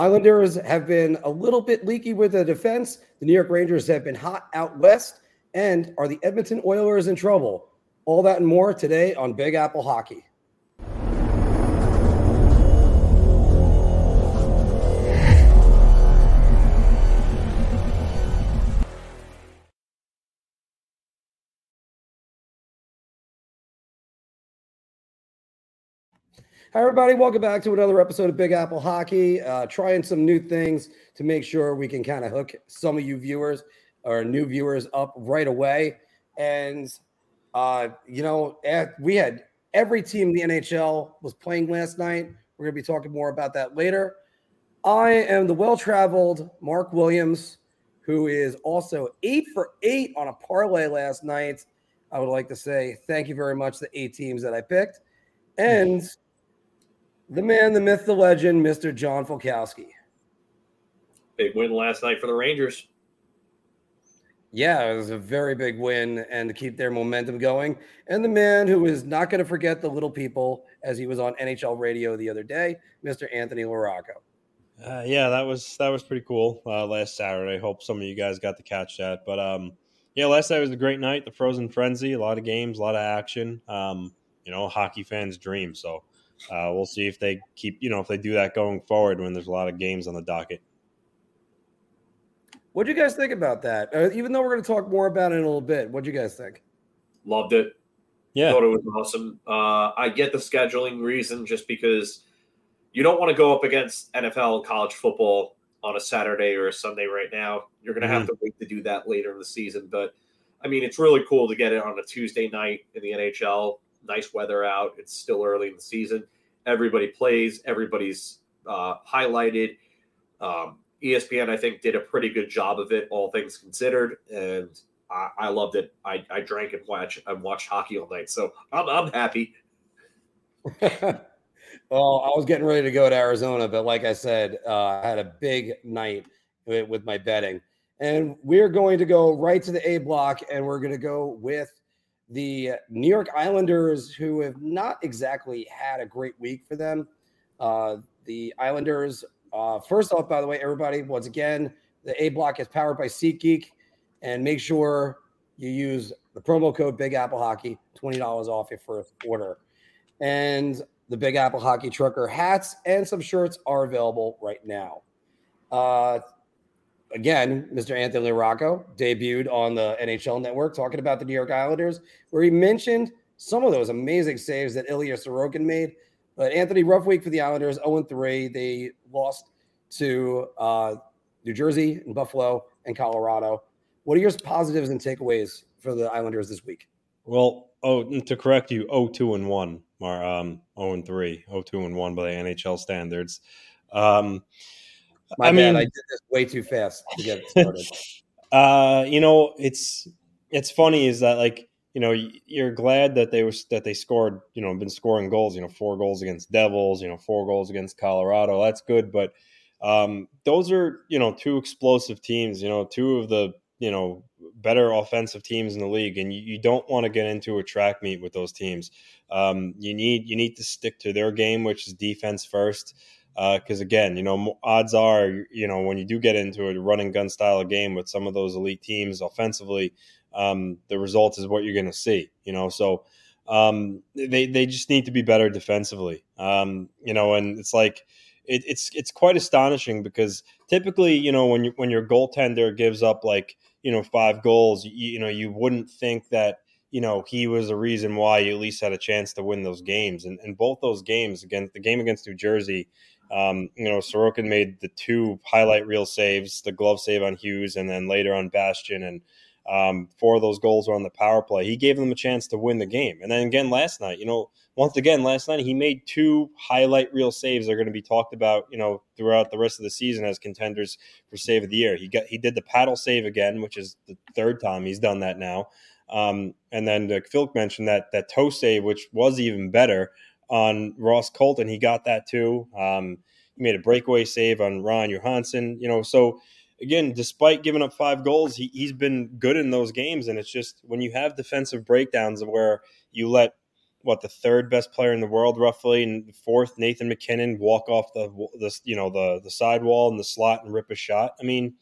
Islanders have been a little bit leaky with the defense. The New York Rangers have been hot out west. And are the Edmonton Oilers in trouble? All that and more today on Big Apple Hockey. Hi, everybody. Welcome back to another episode of Big Apple Hockey. Uh, trying some new things to make sure we can kind of hook some of you viewers or new viewers up right away. And, uh, you know, we had every team the NHL was playing last night. We're going to be talking more about that later. I am the well traveled Marc Williams, who is also eight for eight on a parlay last night. I would like to say thank you very much to the eight teams that I picked. And the man, the myth, the legend, Mr. John Folkowski. Big win last night for the Rangers. Yeah, it was a very big win and to keep their momentum going. And the man who is not going to forget the little people as he was on NHL radio the other day, Mr. Anthony LaRocco. Uh, yeah, that was that was pretty cool uh, last Saturday. Hope some of you guys got to catch that. But um, yeah, last night was a great night. The Frozen Frenzy, a lot of games, a lot of action. Um, you know, hockey fans' dream. So uh, we'll see if they keep, you know, if they do that going forward when there's a lot of games on the docket. What do you guys think about that? Uh, even though we're going to talk more about it in a little bit, what do you guys think? Loved it. Yeah, thought it was awesome. Uh, I get the scheduling reason, just because you don't want to go up against NFL college football on a Saturday or a Sunday right now. You're going to mm-hmm. have to wait to do that later in the season. But I mean, it's really cool to get it on a Tuesday night in the NHL nice weather out. It's still early in the season. Everybody plays. Everybody's uh, highlighted. Um, ESPN, I think, did a pretty good job of it, all things considered, and I, I loved it. I, I, drank and watched and watched hockey all night, so I'm, I'm happy. well, I was getting ready to go to Arizona, but like I said, uh, I had a big night with, with my betting, and we're going to go right to the A block, and we're going to go with the New York Islanders, who have not exactly had a great week for them. Uh, the Islanders, uh, first off, by the way, everybody, once again, the A block is powered by SeatGeek, and make sure you use the promo code Big Apple Hockey, twenty dollars off your first order. And the Big Apple Hockey Trucker hats and some shirts are available right now. Uh, again, Mr. Anthony Rocco debuted on the NHL Network talking about the New York Islanders, where he mentioned some of those amazing saves that Ilya Sorokin made. But Anthony, rough week for the Islanders, 0 3. They lost to uh, New Jersey and Buffalo and Colorado. What are your positives and takeaways for the Islanders this week? Well, oh, to correct you, 0 2 and 1, um, 0 and 3, 0 2 and 1 by the NHL standards. Um, my I bad. mean, I did this way too fast to get started. uh, you know, it's it's funny is that like you know you're glad that they was that they scored you know been scoring goals you know four goals against Devils you know four goals against Colorado that's good but um, those are you know two explosive teams you know two of the you know better offensive teams in the league and you, you don't want to get into a track meet with those teams um, you need you need to stick to their game which is defense first because uh, again, you know, odds are, you know, when you do get into a running gun style of game with some of those elite teams offensively, um, the result is what you're going to see. You know, so Um, they they just need to be better defensively. Um, you know, and it's like it, it's it's quite astonishing because typically, you know, when you when your goaltender gives up like you know five goals, you, you know, you wouldn't think that you know he was the reason why you at least had a chance to win those games. And, and both those games against the game against New Jersey, um, you know, Sorokin made the two highlight reel saves, the glove save on Hughes, and then later on Bastian. And um, four of those goals were on the power play. He gave them a chance to win the game. And then again last night, you know, once again last night he made two highlight reel saves that are going to be talked about, you know, throughout the rest of the season as contenders for save of the year. He got he did the paddle save again, which is the third time he's done that now. Um, and then like Phil mentioned that that toe save, which was even better on Ross Colton. He got that too. Um, he made a breakaway save on Ryan Johansen. You know, so again, despite giving up five goals, he, he's been good in those games. And it's just when you have defensive breakdowns where you let what the third best player in the world, roughly, and fourth Nathan MacKinnon walk off the the you know the the sidewall and the slot and rip a shot. I mean,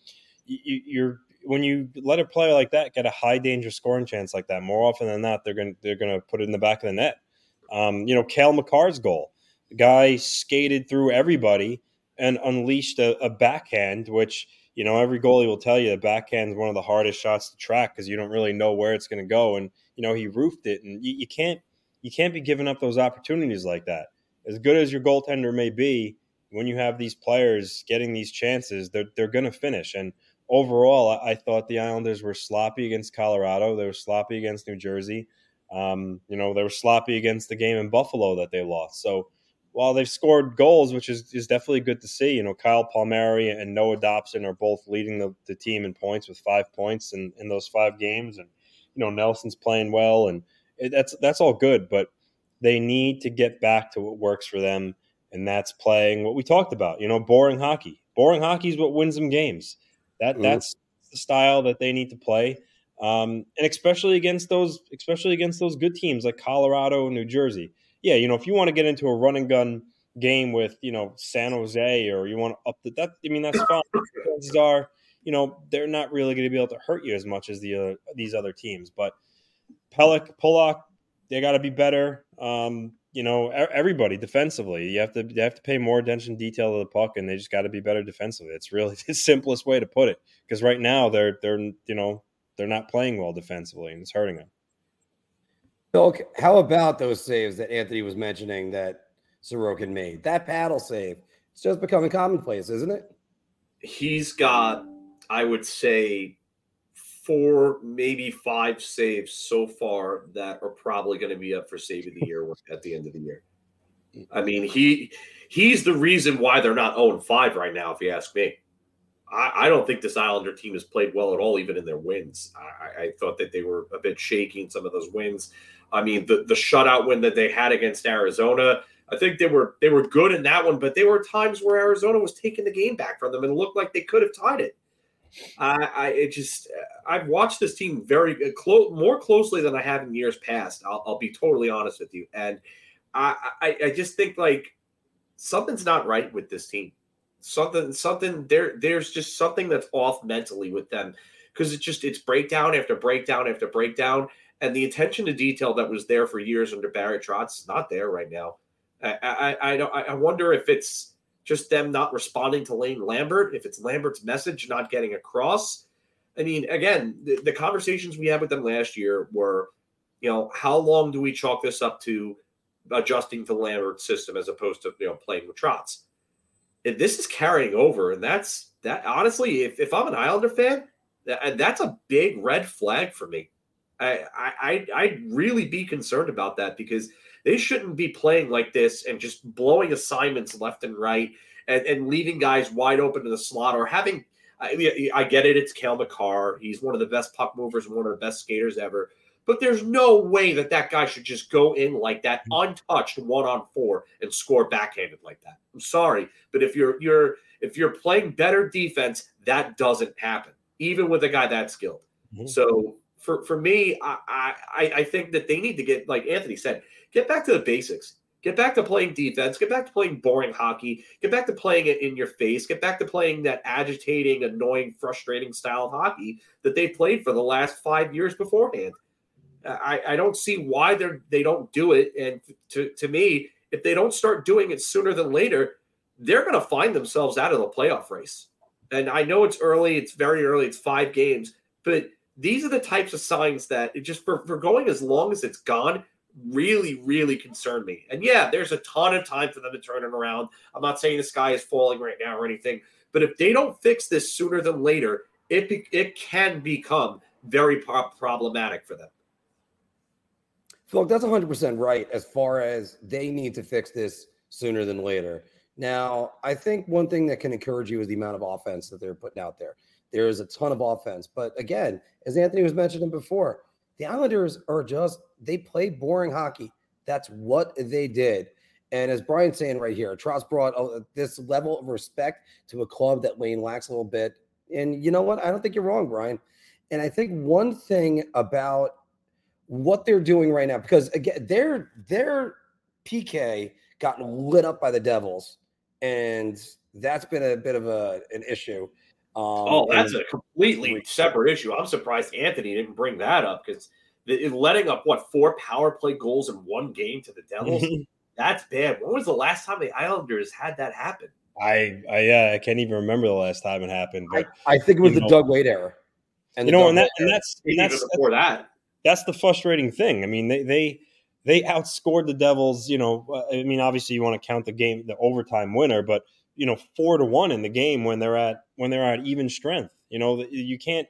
you, you're when you let a player like that get a high danger scoring chance like that, more often than not, they're going they're going to put it in the back of the net. Um, you know, Cale Makar's goal, the guy skated through everybody and unleashed a, a backhand, which you know, every goalie will tell you the backhand is one of the hardest shots to track because you don't really know where it's going to go. And you know, he roofed it, and you, you, can't you can't be giving up those opportunities like that. As good as your goaltender may be, when you have these players getting these chances, they're they're going to finish. And overall, I, I, thought the Islanders were sloppy against Colorado. They were sloppy against New Jersey. Um, you know, they were sloppy against the game in Buffalo that they lost. So while they've scored goals, which is, is definitely good to see, you know, Kyle Palmieri and Noah Dobson are both leading the, the team in points with five points in, in those five games. And, you know, Nelson's playing well and it, that's, that's all good, but they need to get back to what works for them. And that's playing what we talked about, you know, boring hockey. Boring hockey is what wins them games. That mm-hmm. that's the style that they need to play. Um, and especially against those, especially against those good teams like Colorado and New Jersey yeah, you know, if you want to get into a run and gun game with, you know, San Jose or you want to up the that, I mean, that's fine. Chances are, you know, they're not really going to be able to hurt you as much as the uh, these other teams. But Pelech, Pulock, they got to be better. Um, you know, everybody defensively, you have to you have to pay more attention detail to the puck, and they just got to be better defensively. It's really the simplest way to put it because right now they're they're you know they're not playing well defensively, and it's hurting them. So, how about those saves that Anthony was mentioning that Sorokin made? That paddle save. It's just becoming commonplace, isn't it? He's got, I would say, four, maybe five saves so far that are probably going to be up for save of the year at the end of the year. I mean, he he's the reason why they're not 0 5 right now, if you ask me. I, I, don't think this Islander team has played well at all, even in their wins. I, I thought that they were a bit shaky in some of those wins. I mean, the the shutout win that they had against Arizona, I think they were they were good in that one, but there were times where Arizona was taking the game back from them and looked like they could have tied it. I, I it just I've watched this team very uh, close more closely than I have in years past. I'll, I'll be totally honest with you, and I, I I just think like something's not right with this team. Something something there there's just something that's off mentally with them because it's just it's breakdown after breakdown after breakdown and the attention to detail that was there for years under Barry Trotz is not there right now. I, I, I. I wonder if it's just them not responding to Lane Lambert, if it's Lambert's message not getting across. I mean, again, the, the conversations we had with them last year were, you know, how long do we chalk this up to adjusting to Lambert's system as opposed to you know playing with Trotz? And this is carrying over, and that's that. Honestly, if, if I'm an Islander fan, that, that's a big red flag for me. I, I I'd really be concerned about that because they shouldn't be playing like this and just blowing assignments left and right and, and leaving guys wide open to the slot or having. I, I get it. It's Cale Makar. He's one of the best puck movers and one of the best skaters ever. But there's no way that that guy should just go in like that, untouched, one on four, and score backhanded like that. I'm sorry, but if you're you're if you're playing better defense, that doesn't happen, even with a guy that skilled. Mm-hmm. So for for me, I, I I think that they need to get like Anthony said, get back to the basics. Get back to playing defense. Get back to playing boring hockey. Get back to playing it in your face. Get back to playing that agitating, annoying, frustrating style of hockey that they played for the last five years beforehand. I, I don't see why they're they don't do it. And to to me, if they don't start doing it sooner than later, they're going to find themselves out of the playoff race. And I know it's early; it's very early. It's five games, but these are the types of signs that it just for, for going as long as it's gone really, really concern me. And yeah, there's a ton of time for them to turn it around. I'm not saying the sky is falling right now or anything, but if they don't fix this sooner than later, it it can become very pro- problematic for them. Look, that's 100% right as far as they need to fix this sooner than later. Now, I think one thing that can encourage you is the amount of offense that they're putting out there. There is a ton of offense. But again, as Anthony was mentioning before, the Islanders are just, they play boring hockey. That's what they did. And as Brian's saying right here, Trotz brought uh, this level of respect to a club that Lane lacks a little bit. And you know what? I don't think you're wrong, Brian. And I think one thing about what they're doing right now, because again, their their PK got lit up by the Devils, and that's been a bit of a an issue. Um, oh, that's a completely separate issue. I'm surprised Anthony didn't bring that up because letting up what four power play goals in one game to the Devils. that's bad. When was the last time the Islanders had that happen? I, I yeah, I can't even remember the last time it happened. But, I, I think it was the know, Doug Weight era. And you know, and, that, and that's and that's before that. That's the frustrating thing. I mean, they they they outscored the Devils. You know, uh, I mean, obviously you want to count the game, the overtime winner, but you know, four to one in the game when they're at when they're at even strength. You know, you can't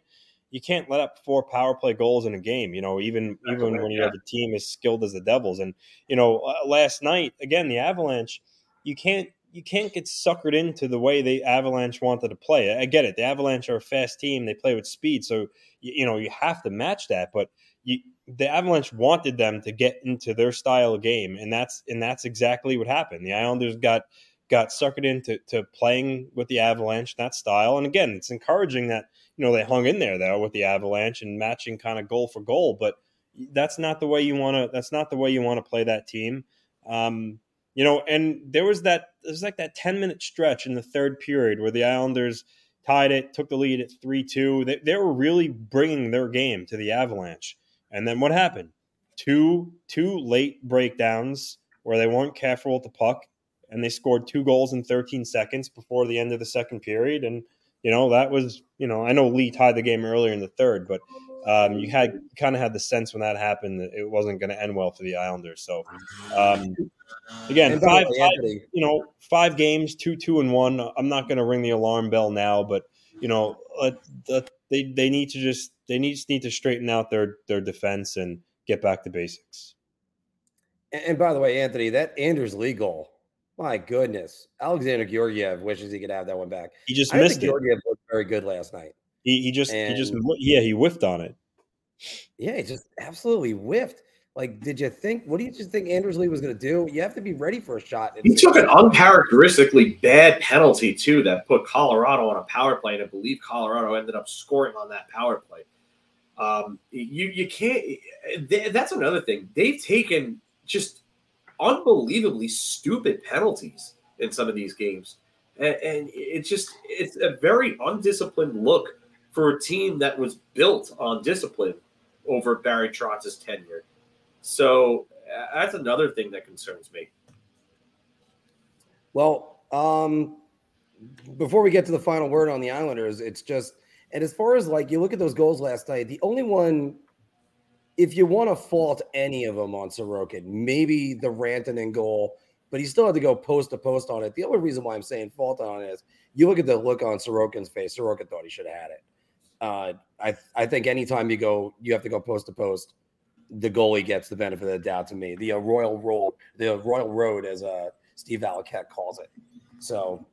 you can't let up four power play goals in a game. You know, even even when you have a team as skilled as the Devils. And you know, uh, last night again, the Avalanche, you can't you can't get suckered into the way the Avalanche wanted to play. I get it. The Avalanche are a fast team; they play with speed, so you, you know you have to match that. But you, the Avalanche wanted them to get into their style of game, and that's and that's exactly what happened. The Islanders got got suckered into to playing with the Avalanche that style, and again, it's encouraging that you know they hung in there though with the Avalanche and matching kind of goal for goal. But that's not the way you want to. That's not the way you want to play that team. Um, you know, and there was that. There's like that ten minute stretch in the third period where the Islanders tied it, took the lead at three two. They, they were really bringing their game to the Avalanche. And then what happened? Two two late breakdowns where they weren't careful with the puck, and they scored two goals in 13 seconds before the end of the second period. And you know, that was, you know, I know Lee tied the game earlier in the third, but um, you had kind of had the sense when that happened that it wasn't going to end well for the Islanders. So, um, again, five, five, you know, five games, two, two, and one. I'm not going to ring the alarm bell now, but you know, uh, they they need to just they need need to straighten out their their defense and get back to basics. And, and by the way, Anthony, that Anders Lee goal my goodness, Alexander Georgiev wishes he could have that one back. He just I missed it. Georgiev looked very good last night. He, he just and, he just yeah he whiffed on it. Yeah, he just absolutely whiffed. Like, did you think? What do you just think Anders Lee was going to do? You have to be ready for a shot. He took an uncharacteristically bad penalty too that put Colorado on a power play, and I believe Colorado ended up scoring on that power play. Um, you you can't. That's another thing. They've taken just unbelievably stupid penalties in some of these games. And, and it's just, it's a very undisciplined look for a team that was built on discipline over Barry Trotz's tenure. So that's another thing that concerns me. Well, um, before we get to the final word on the Islanders, it's just, and as far as like you look at those goals last night, the only one if you want to fault any of them on Sorokin, maybe the Rantanen goal, but he still had to go post to post on it. The only reason why I'm saying fault on it is you look at the look on Sorokin's face. Sorokin thought he should have had it. Uh, I I think anytime you go, you have to go post to post. The goalie gets the benefit of the doubt to me. The uh, royal roll, the royal road, as uh, Steve Valiquette calls it. So,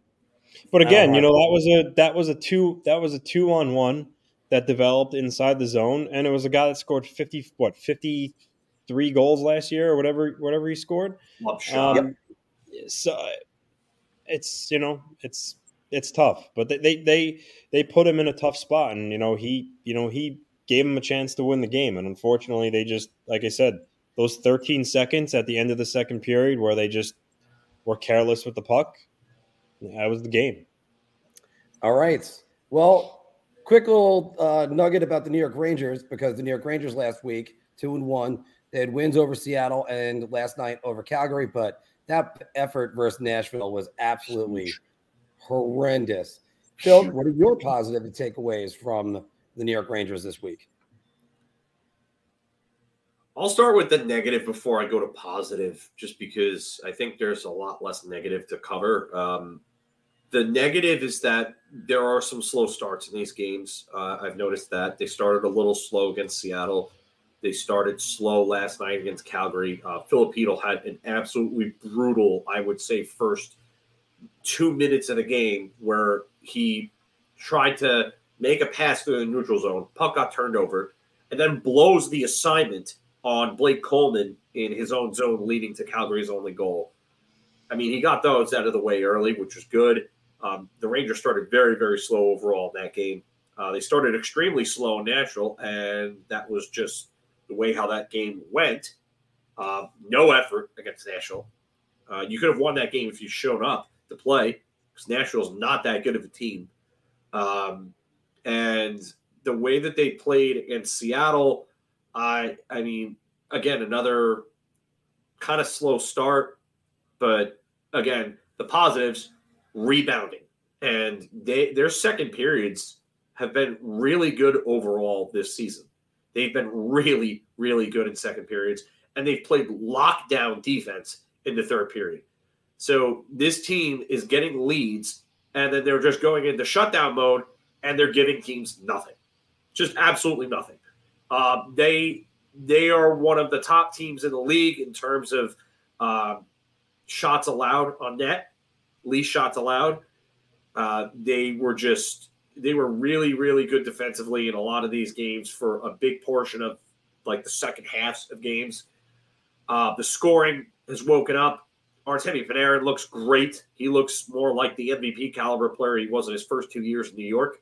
but again, you know that was a that was a two that was a two on one that developed inside the zone, and it was a guy that scored fifty what fifty three goals last year or whatever whatever he scored. Um, So it's you know it's it's tough, but they, they they they put him in a tough spot, and you know he you know he gave him a chance to win the game, and unfortunately they just like I said those 13 seconds at the end of the second period where they just were careless with the puck. That was the game. All right. Well, quick little uh, nugget about the New York Rangers because the New York Rangers last week two and one. They had wins over Seattle and last night over Calgary, but that effort versus Nashville was absolutely horrendous. Phil, what are your positive takeaways from the New York Rangers this week? I'll start with the negative before I go to positive, just because I think there's a lot less negative to cover. Um, the negative is that there are some slow starts in these games. Uh, I've noticed that they started a little slow against Seattle. They started slow last night against Calgary. Uh, Filipino had an absolutely brutal, I would say, first two minutes of the game where he tried to make a pass through the neutral zone. Puck got turned over, and then blows the assignment on Blake Coleman in his own zone, leading to Calgary's only goal. I mean, he got those out of the way early, which was good. Um, the Rangers started very, very slow overall in that game. Uh, they started extremely slow in Nashville, and that was just the way how that game went. Uh, no effort against Nashville. Uh, you could have won that game if you showed up to play because Nashville's not that good of a team. Um, and the way that they played against Seattle, I I mean, again, another kind of slow start, but again, the positives rebounding. And they their second periods have been really good overall this season. They've been really, really good in second periods, and they've played lockdown defense in the third period. So this team is getting leads, and then they're just going into shutdown mode, and they're giving teams nothing, just absolutely nothing. Uh, they they are one of the top teams in the league in terms of uh, shots allowed on net, least shots allowed. Uh, they were just they were really really good defensively in a lot of these games for a big portion of like the second halves of games. Uh, the scoring has woken up. Artemi Panarin looks great. He looks more like the MVP caliber player he was in his first two years in New York.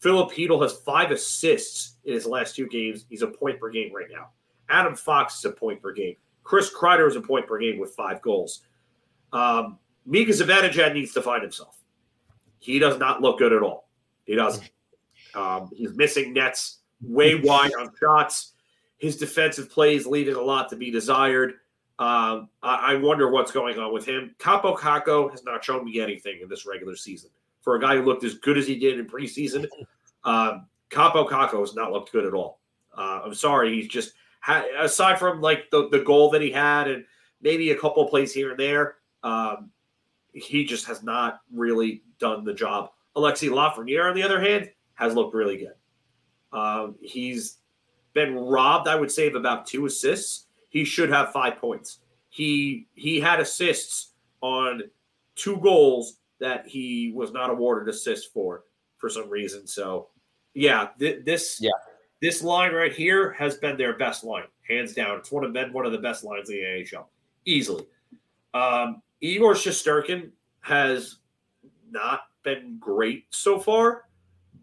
Filip Chytil has five assists in his last two games. He's a point per game right now. Adam Fox is a point per game. Chris Kreider is a point per game with five goals. Um, Mika Zibanejad needs to find himself. He does not look good at all. He doesn't. Um, he's missing nets way wide on shots. His defensive plays leaving a lot to be desired. Um, I, I, wonder what's going on with him. Kaapo Kakko has not shown me anything in this regular season. For a guy who looked as good as he did in preseason, um, Kaapo Kakko has not looked good at all. Uh, I'm sorry, he's just aside from like the, the goal that he had and maybe a couple plays here and there, um, he just has not really done the job. Alexi Lafreniere, on the other hand, has looked really good. Um, he's been robbed, I would say, of about two assists he should have five points. He he had assists on two goals that he was not awarded assists for for some reason. So, yeah, th- this yeah this line right here has been their best line, hands down. It's one of been one of the best lines in the NHL, easily. Um, Igor Shesterkin has not been great so far,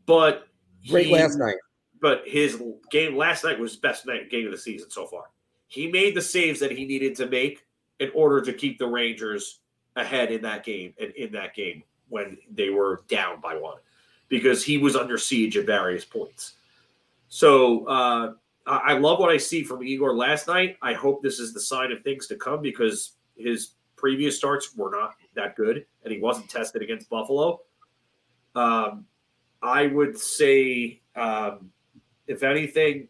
but great he, last night. But his game last night was best night game of the season so far. He made the saves that he needed to make in order to keep the Rangers ahead in that game and in that game when they were down by one because he was under siege at various points. So uh, I love what I see from Igor last night. I hope this is the sign of things to come because his previous starts were not that good and he wasn't tested against Buffalo. Um, I would say, um, if anything,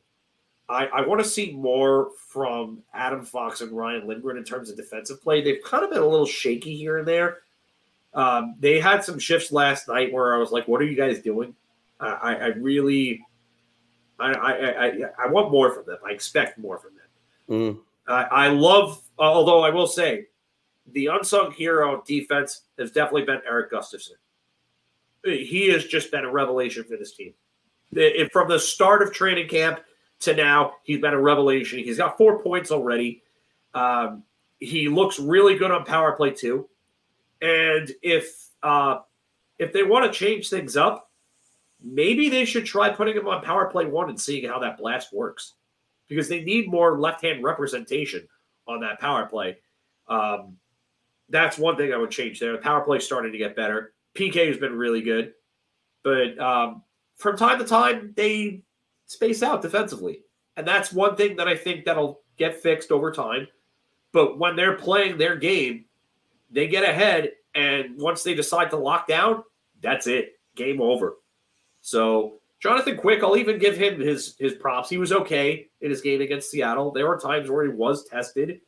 I, I want to see more from Adam Fox and Ryan Lindgren in terms of defensive play. They've kind of been a little shaky here and there. Um, they had some shifts last night where I was like, "What are you guys doing?" Uh, I, I, really, I, I, I, I, want more from them. I expect more from them. Mm. I love, although I will say, the unsung hero defense has definitely been Erik Gustafsson. He has just been a revelation for this team. From the start of training camp to now, he's been a revelation. He's got four points already. Um, he looks really good on power play too. And if uh, if they want to change things up, maybe they should try putting him on power play one and seeing how that blast works, because they need more left hand representation on that power play. Um, that's one thing I would change there. The power play starting to get better. PK has been really good, but um, from time to time they space out defensively. And that's one thing that I think that'll get fixed over time. But when they're playing their game, they get ahead. And once they decide to lock down, that's it. Game over. So Jonathan Quick, I'll even give him his his props. He was okay in his game against Seattle. There were times where he was tested,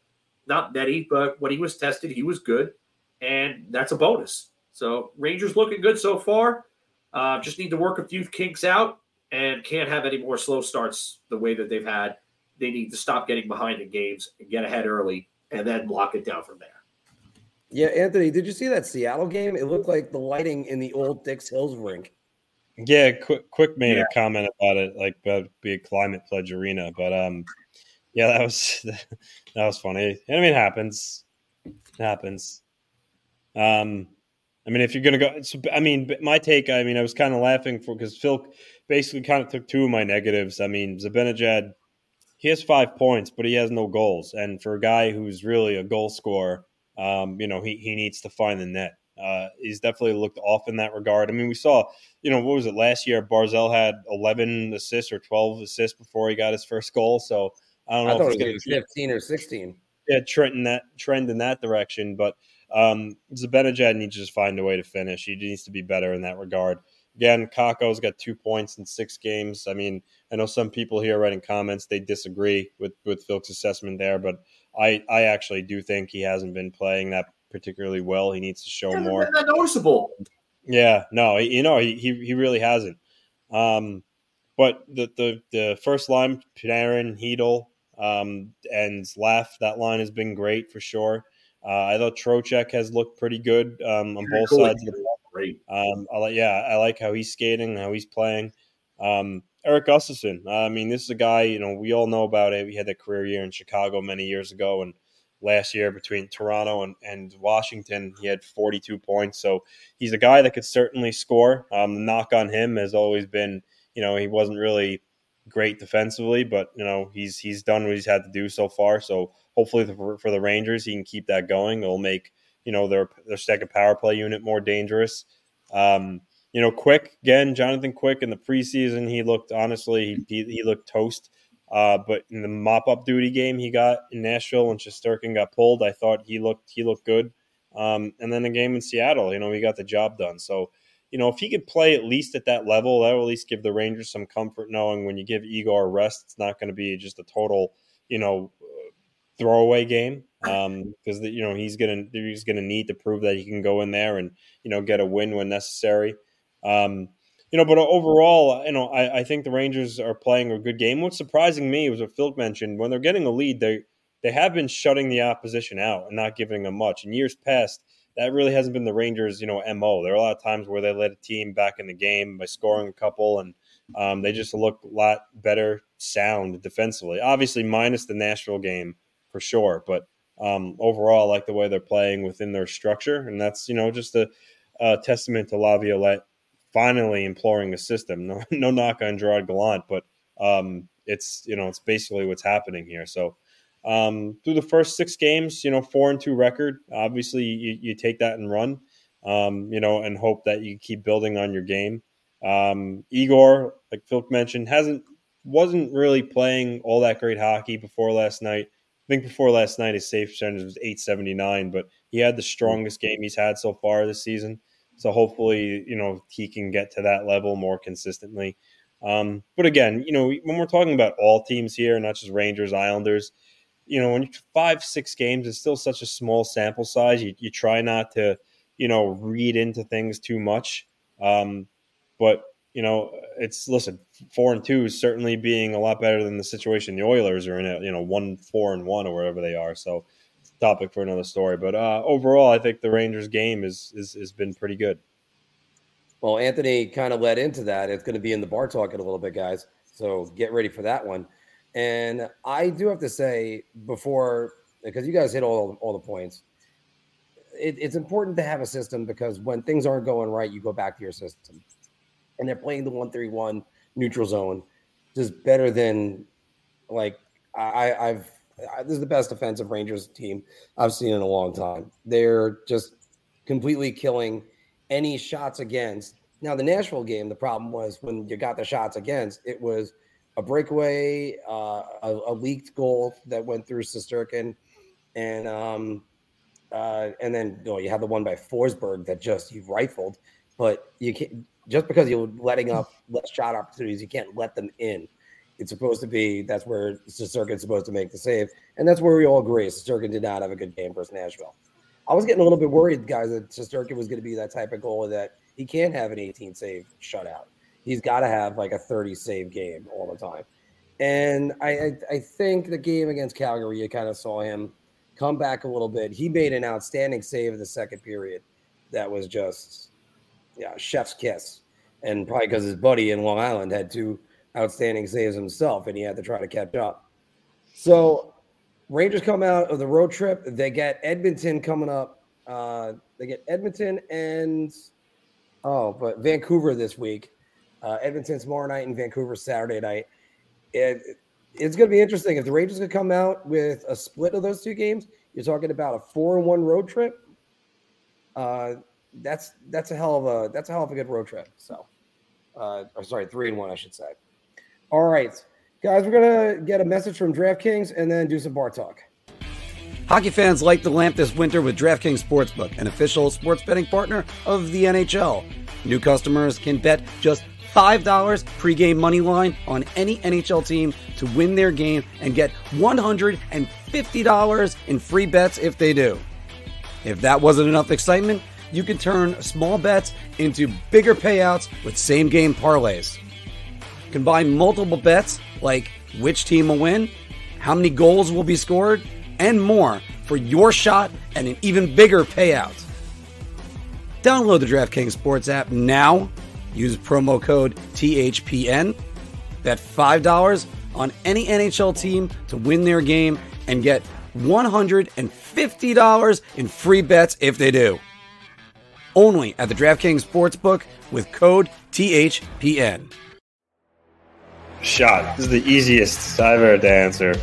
not many, but when he was tested, he was good, and that's a bonus. So Rangers looking good so far. Uh, just need to work a few kinks out and can't have any more slow starts the way that they've had. They need to stop getting behind in games and get ahead early, and then lock it down from there. Yeah, Anthony, did you see that Seattle game? It looked like the lighting in the old Dix Hills rink. Yeah, quick, quick made yeah. a comment about it, like about be a climate pledge arena, but um, yeah, that was that was funny. I mean, it happens, it happens. Um, I mean, if you're gonna go, I mean, my take. I mean, I was kind of laughing for because Phil basically kind of took two of my negatives. I mean, Zibanejad, he has five points, but he has no goals, and for a guy who's really a goal scorer, um, you know, he he needs to find the net. Uh, he's definitely looked off in that regard. I mean, we saw, you know, what was it last year? Barzal had 11 assists or 12 assists before he got his first goal. So I don't know. I thought it was 15 or 16. Yeah, trend in that trend in that direction. But um, Zibanejad needs to just find a way to finish. He needs to be better in that regard. Again, Kakko's got two points in six games. I mean, I know some people here writing comments they disagree with with Phil's assessment there, but I I actually do think he hasn't been playing that particularly well. He needs to show yeah, more. Not noticeable. Yeah, no, you know, he he, he really hasn't. Um, but the the the first line, Panarin, Chytil, um, and Laugh, that line has been great for sure. Uh, I thought Trocheck has looked pretty good um, on both cool. sides of the ball. Great. Um, I like, yeah, I like how he's skating, how he's playing. Um, Erik Gustafsson. I mean, this is a guy. You know, we all know about it. We had that career year in Chicago many years ago, and last year between Toronto and, and Washington. He had 42 points. So he's a guy that could certainly score. Um, the knock on him has always been, you know, he wasn't really great defensively, but, you know, he's he's done what he's had to do so far. So hopefully for, for the Rangers, he can keep that going. It'll make, you know, their, their second power play unit more dangerous. Um, you know, Quick, again, Jonathan Quick in the preseason, he looked, honestly, he, he looked toast. Uh, but in the mop up duty game he got in Nashville when Shesterkin got pulled, I thought he looked he looked good. Um, and then the game in Seattle, you know, he got the job done. So, you know, if he could play at least at that level, that will at least give the Rangers some comfort knowing when you give Igor a rest, it's not going to be just a total, you know, throwaway game. Um, because you know he's gonna he's gonna need to prove that he can go in there and you know get a win when necessary. Um, you know, but overall, you know, I, I think the Rangers are playing a good game. What's surprising me was what Phil mentioned when they're getting a lead, they they have been shutting the opposition out and not giving them much. In years past, that really hasn't been the Rangers, you know, mo. There are a lot of times where they let a team back in the game by scoring a couple, and um, they just look a lot better, sound defensively. Obviously, minus the Nashville game for sure, but um, overall, I like the way they're playing within their structure, and that's you know just a, a testament to Laviolette finally imploring a system. No, no knock on Gerard Gallant, but um, it's you know it's basically what's happening here. So um, through the first six games, you know, four and two record. Obviously, you, you take that and run, um, you know, and hope that you keep building on your game. Um, Igor, like Phil mentioned, hasn't wasn't really playing all that great hockey before last night. I think before last night his save percentage was 879, but he had the strongest game he's had so far this season. So hopefully, you know, he can get to that level more consistently. Um, but again, you know, when we're talking about all teams here, not just Rangers, Islanders, you know, when you five, six games, it's still such a small sample size. You, you try not to, you know, read into things too much. Um, but you know, it's listen, four and two is certainly being a lot better than the situation the Oilers are in. It, you know, one, four and one or wherever they are. So topic for another story. But uh, overall, I think the Rangers game is, is has been pretty good. Well, Anthony kind of led into that. It's going to be in the bar talking a little bit, guys. So get ready for that one. And I do have to say before, because you guys hit all all the points, it, it's important to have a system because when things aren't going right, you go back to your system. And they're playing the one three one neutral zone, just better than like I, I've this is the best defensive Rangers team I've seen in a long time. They're just completely killing any shots against. Now, the Nashville game, the problem was when you got the shots against, it was a breakaway, uh, a, a, leaked goal that went through Shesterkin, and um, uh, and then you, know, you have the one by Forsberg that just you rifled, but you can't just because you're letting up less shot opportunities, you can't let them in. It's supposed to be that's where Shesterkin's supposed to make the save, and that's where we all agree. Shesterkin did not have a good game versus Nashville. I was getting a little bit worried, guys, that Shesterkin was going to be that type of goal that he can't have an 18 save shutout. He's got to have like a 30 save game all the time. And I, I, I think the game against Calgary, you kind of saw him come back a little bit. He made an outstanding save in the second period. That was just, yeah, chef's kiss. And probably because his buddy in Long Island had two outstanding saves himself, and he had to try to catch up. So Rangers come out of the road trip. They get Edmonton coming up. Uh, they get Edmonton and oh, but Vancouver this week. Uh, Edmonton tomorrow night and Vancouver Saturday night. It, it's going to be interesting if the Rangers could come out with a split of those two games. You're talking about a four and one road trip. Uh, that's that's a hell of a that's a hell of a good road trip. So, uh, or sorry, three and one, I should say. All right, guys, we're gonna get a message from DraftKings and then do some bar talk. Hockey fans light the lamp this winter with DraftKings Sportsbook, an official sports betting partner of the NHL. New customers can bet just $5 pregame money line on any NHL team to win their game and get $150 in free bets if they do. If that wasn't enough excitement, you can turn small bets into bigger payouts with same game parlays. Combine multiple bets like which team will win, how many goals will be scored, and more for your shot and an even bigger payout. Download the DraftKings Sports app now. Use promo code THPN. Bet $5 on any NHL team to win their game and get $150 in free bets if they do only at the DraftKings Sportsbook with code THPN. Shot. This is the easiest I've ever to answer.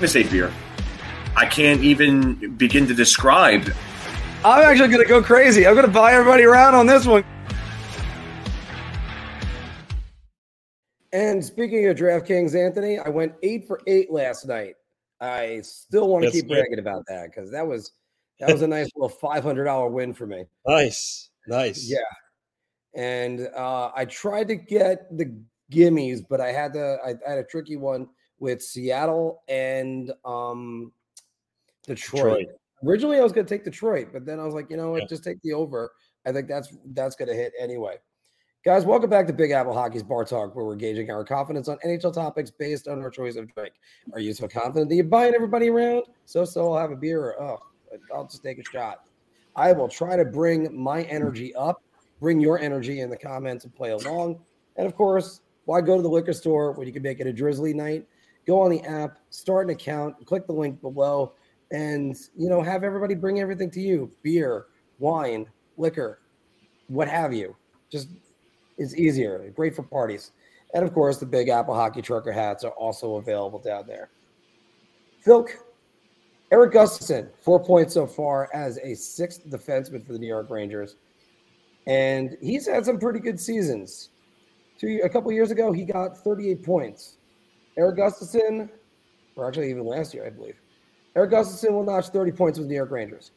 Miss a beer. I can't even begin to describe. I'm actually going to go crazy. I'm going to buy everybody around on this one. And speaking of DraftKings, Anthony, I went eight for eight last night. I still want to keep bragging about that because that was that was a nice little five hundred dollar win for me. Nice, nice. Yeah, and uh, I tried to get the gimmies, but I had to. I, I had a tricky one with Seattle and um, Detroit. Detroit. Originally, I was going to take Detroit, but then I was like, you know what, yeah. just take the over. I think that's that's going to hit anyway. Guys, welcome back to Big Apple Hockey's Bar Talk, where we're gauging our confidence on NHL topics based on our choice of drink. Are you so confident that you're buying everybody around? So, so I'll have a beer. Or, oh, I'll just take a shot. I will try to bring my energy up, bring your energy in the comments and play along. And of course, why go to the liquor store when you can make it a Drizly night? Go on the app, start an account, click the link below, and you know, have everybody bring everything to you: beer, wine, liquor, what have you. Just it's easier, great for parties. And of course, the Big Apple Hockey Trucker hats are also available down there. Phil, Erik Gustafsson, four points so far as a sixth defenseman for the New York Rangers. And he's had some pretty good seasons. Two, a couple years ago, he got 38 points. Erik Gustafsson, or actually even last year, I believe. Erik Gustafsson will notch 30 points with the New York Rangers.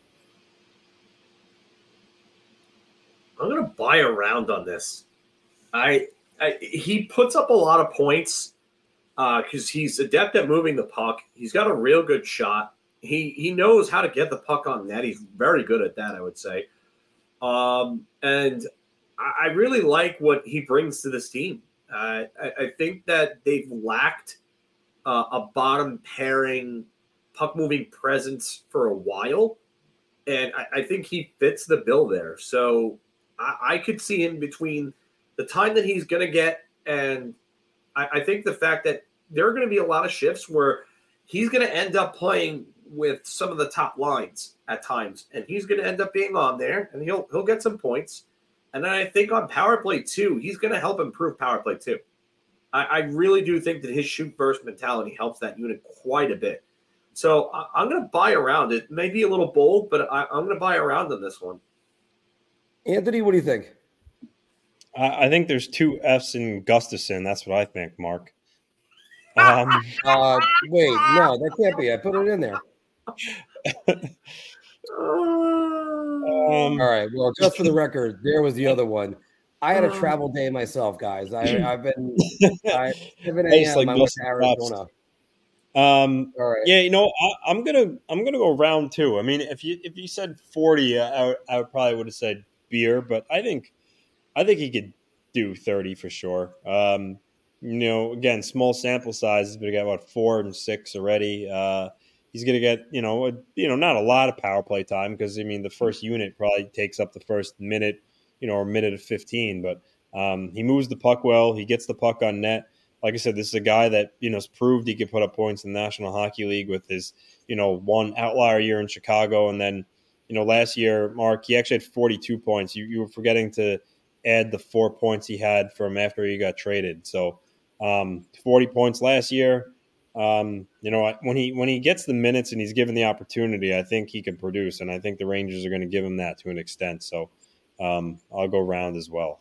I'm going to buy around on this. I, I, he puts up a lot of points because uh, he's adept at moving the puck. He's got a real good shot he he knows how to get the puck on net. He's very good at that, I would say. Um, and I, I really like what he brings to this team. Uh, I, I, think that they've lacked uh, a bottom pairing puck moving presence for a while, and I, I think he fits the bill there. So I, I could see him between the time that he's going to get and I think the fact that there are going to be a lot of shifts where he's going to end up playing with some of the top lines at times, and he's going to end up being on there, and he'll he'll get some points. And then I think on power play too, he's going to help improve power play too. I, I, really do think that his shoot first mentality helps that unit quite a bit. So I, am going to buy around it. Maybe a little bold, but I, am going to buy around on this one. Anthony, what do you think? I, I think there's two F's in Gustafsson. That's what I think, Marc. Um, Uh, wait, no, that can't be. I put it in there. um, All right. Well, just for the record, there was the other one. I had a travel day myself, guys. I, I've been I, 7 Hey, a.m. like I went to Arizona. um, All right. yeah, you know, I, I'm gonna I'm gonna go round two. I mean, if you if you said forty, I, I probably would have said beer, but I think I think he could do thirty for sure. Um, you know, again, small sample sizes, but he got what four and six already. Uh, he's gonna get you know a, you know not a lot of power play time because I mean the first unit probably takes up the first minute, you know, or minute of fifteen, but um, he moves the puck well. He gets the puck on net like I said, this is a guy that you know has proved he could put up points in the National Hockey League with his you know one outlier year in Chicago, and then you know last year, Mark, he actually had 42 points. You you were forgetting to add the four points he had from after he got traded. So um, 40 points last year. Um, you know when he when he gets the minutes and he's given the opportunity, I think he can produce, and I think the Rangers are going to give him that to an extent. So um, I'll go round as well.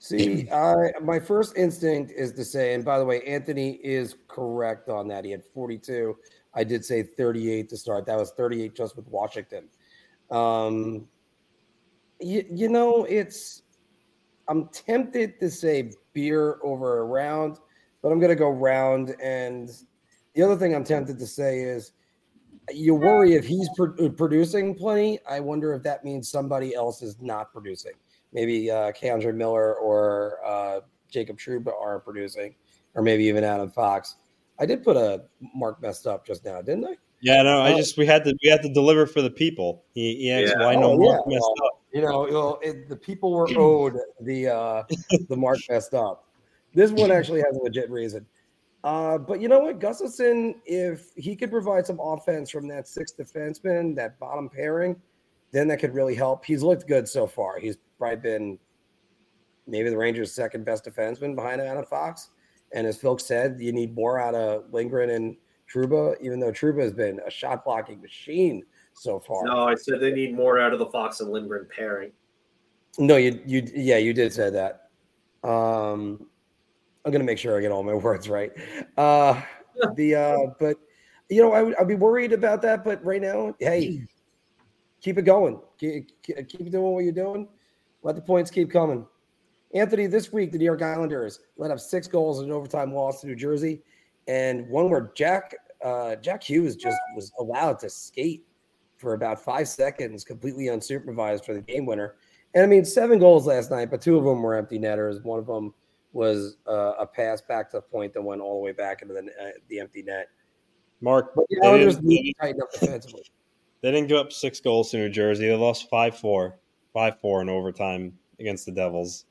See, I my first instinct is to say, and by the way, Anthony is correct on that. He had 42. I did say 38 to start. That was 38 just with Washington. Um, you, you know, it's I'm tempted to say beer over a round, but I'm gonna go round. And the other thing I'm tempted to say is you worry if he's pro- producing plenty. I wonder if that means somebody else is not producing maybe uh, K'Andre Miller or uh, Jacob Trouba are producing, or maybe even Adam Fox. I did put a mark messed up just now, didn't I? Yeah, no, I Oh. just we had to we had to deliver for the people. He, he asked Yeah. why no Oh, mark messed up. You know, it, the people were owed the uh, the mark messed up. This one actually has a legit reason. Uh, but you know what, Gustafsson, if he could provide some offense from that sixth defenseman, that bottom pairing, then that could really help. He's looked good so far. He's probably been maybe the Rangers' second best defenseman behind Adam Fox. And as Phil said, you need more out of Lindgren and Trouba, even though Trouba has been a shot blocking machine so far. No, I said they need more out of the Fox and Lindgren pairing. No, you you yeah, you did say that. Um I'm gonna make sure I get all my words right. Uh the uh but you know, I would I'd be worried about that, but right now, hey, keep it going. Keep, keep doing what you're doing. Let the points keep coming. Anthony, this week the New York Islanders let up six goals in an overtime loss to New Jersey, and one where Jack uh, Jack Hughes just was allowed to skate for about five seconds, completely unsupervised for the game winner. And I mean, seven goals last night, but two of them were empty netters. One of them was uh, a pass back to the point that went all the way back into the, uh, the empty net. Mark, But the they didn't, need to tighten up defensively. they didn't give up six goals to New Jersey. They lost 5 4, 5 4 in overtime against the Devils,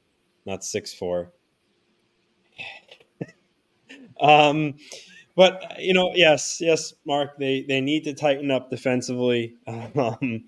not 6 4. um, but, you know, yes, yes, Mark, they, they need to tighten up defensively. Um,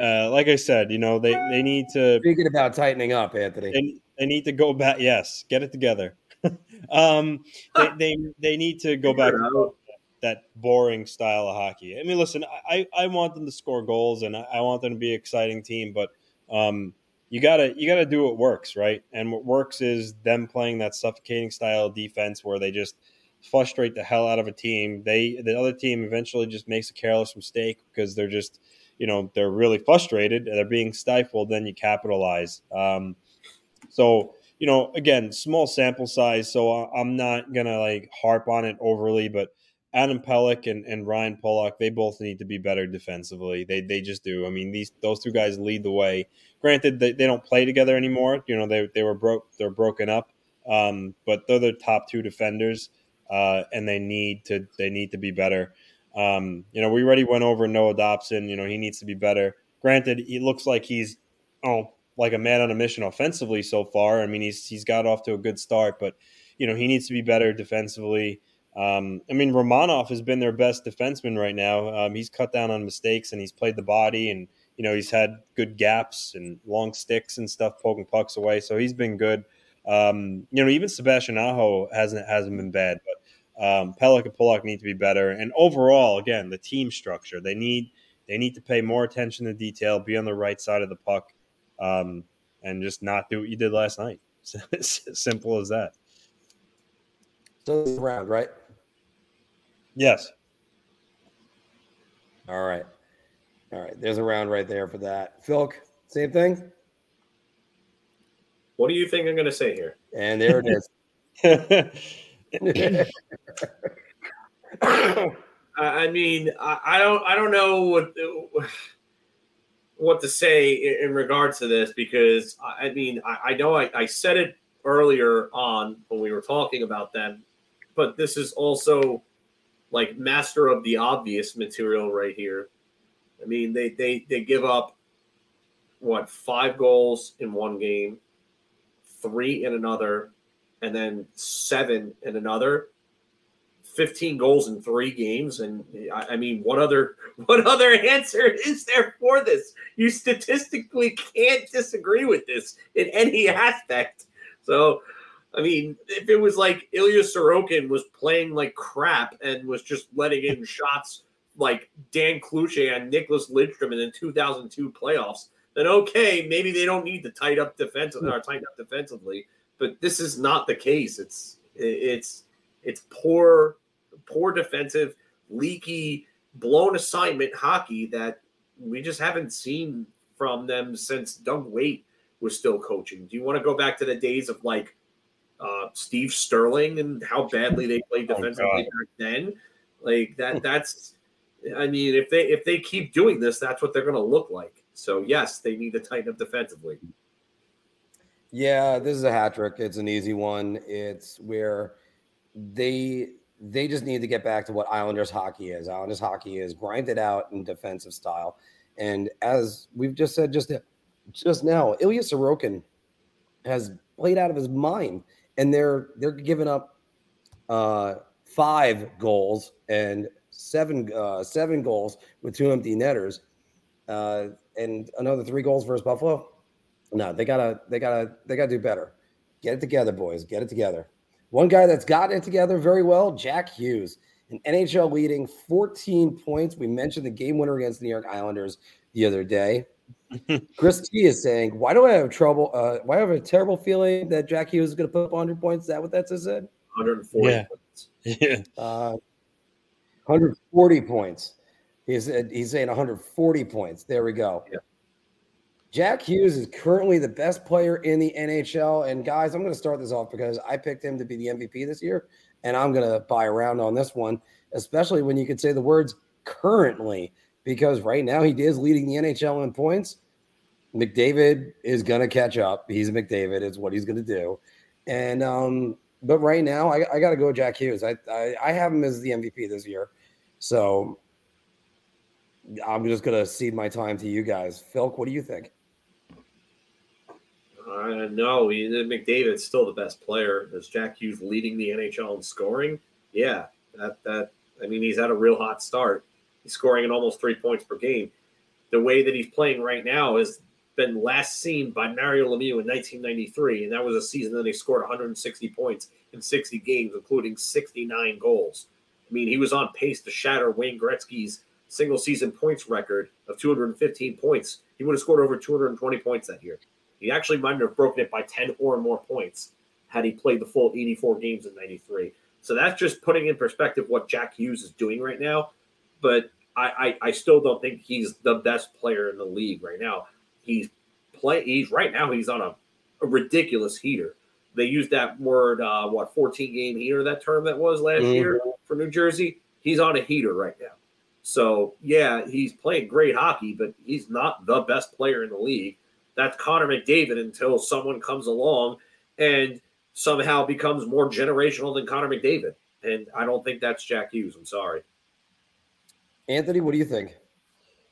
uh, like I said, you know, they, they need to Speaking about tightening up, Anthony. they, they need to go back. Yes, get it together. um, they, they they need to go back to that boring style of hockey. I mean, listen, I, I want them to score goals and I, I want them to be an exciting team, but um, you gotta you gotta do what works, right? And what works is them playing that suffocating style of defense where they just frustrate the hell out of a team. They the other team eventually just makes a careless mistake because they're just you know they're really frustrated and they're being stifled. Then you capitalize. Um, so you know, again, small sample size, so I'm not gonna like harp on it overly, but Adam Pelech and, and Ryan Pulock, they both need to be better defensively. They they just do. I mean, these those two guys lead the way. Granted, they, they don't play together anymore. You know, they they were broke they're broken up. Um, but they're the top two defenders, uh, and they need to they need to be better. Um, you know, we already went over Noah Dobson. You know, he needs to be better. Granted, he looks like he's oh like a man on a mission offensively so far. I mean, he's he's got off to a good start, but you know, he needs to be better defensively. Um, I mean, Romanov has been their best defenseman right now. Um, he's cut down on mistakes and he's played the body, and you know, he's had good gaps and long sticks and stuff poking pucks away. So he's been good. Um, you know, even Sebastian Aho hasn't hasn't been bad, but um, Pelech and Pulock need to be better. And overall, again, the team structure they need they need to pay more attention to detail, be on the right side of the puck, um, and just not do what you did last night. Simple as that. So it's round, right? Yes. All right. All right. There's a round right there for that. Philk, same thing. What do you think I'm going to say here? And there it is. I mean, I, don't, I don't know what what to say in, regards to this because I mean, I, I know I, I said it earlier on when we were talking about them, but this is also like master of the obvious material right here. I mean, they they they give up what five goals in one game, three in another, and then seven in another. 15 goals in three games and I, mean what other what other answer is there for this you statistically can't disagree with this in any aspect so I mean, if it was like Ilya Sorokin was playing like crap and was just letting in shots like Dan Cloutier and Nicholas Lidstrom in the 2002 playoffs, then okay, maybe they don't need to tight up defensively or uh, tighten up defensively. But this is not the case. It's it's it's poor, poor defensive, leaky, blown assignment hockey that we just haven't seen from them since Doug Weight was still coaching. Do you want to go back to the days of like uh, Steve Stirling and how badly they played oh, defensively oh, back then? Like that. That's. I mean, if they if they keep doing this, that's what they're going to look like. So yes, they need to tighten up defensively. Yeah, this is a hat trick. It's an easy one. It's where they they just need to get back to what Islanders hockey is. Islanders hockey is grinded out in defensive style. And as we've just said just just now, Ilya Sorokin has played out of his mind, and they're they're giving up uh, five goals and seven uh, seven goals with two empty netters, uh, and another three goals versus Buffalo. No, they gotta they gotta they gotta do better. Get it together, boys. Get it together. One guy that's gotten it together very well, Jack Hughes, an NHL leading 14 points. We mentioned the game winner against the New York Islanders the other day. Chris T is saying, "Why do I have trouble? Uh, why do I have a terrible feeling that Jack Hughes is going to put up 100 points? Is that what that said? 140 yeah. points. Yeah. Uh, 140 points. He's he's saying 140 points. There we go. Yeah. Jack Hughes is currently the best player in the NHL. And guys, I'm going to start this off because I picked him to be the MVP this year, and I'm going to buy around on this one, especially when you could say the words currently because right now he is leading the NHL in points. McDavid is going to catch up. He's McDavid. It's what he's going to do. And um, but right now I, I got to go Jack Hughes. I, I I have him as the MVP this year, so I'm just going to cede my time to you guys. Phil, what do you think? Uh, no, he, McDavid's still the best player. Is Jack Hughes leading the NHL in scoring? Yeah, that that I mean he's had a real hot start. He's scoring at almost three points per game. The way that he's playing right now has been last seen by Mario Lemieux in 1993, and that was a season that he scored 160 points in 60 games, including 69 goals. I mean, he was on pace to shatter Wayne Gretzky's single season points record of 215 points. He would have scored over 220 points that year. He actually might have broken it by 10 or more points had he played the full 84 games in 93. So that's just putting in perspective what Jack Hughes is doing right now. But I, I, I still don't think he's the best player in the league right now. He's play he's right now he's on a, a ridiculous heater. They used that word uh, what 14 game heater that term that was last mm-hmm. year for New Jersey. He's on a heater right now. So yeah, he's playing great hockey, but he's not the best player in the league. That's Connor McDavid until someone comes along and somehow becomes more generational than Connor McDavid. And I don't think that's Jack Hughes. I'm sorry. Anthony, what do you think?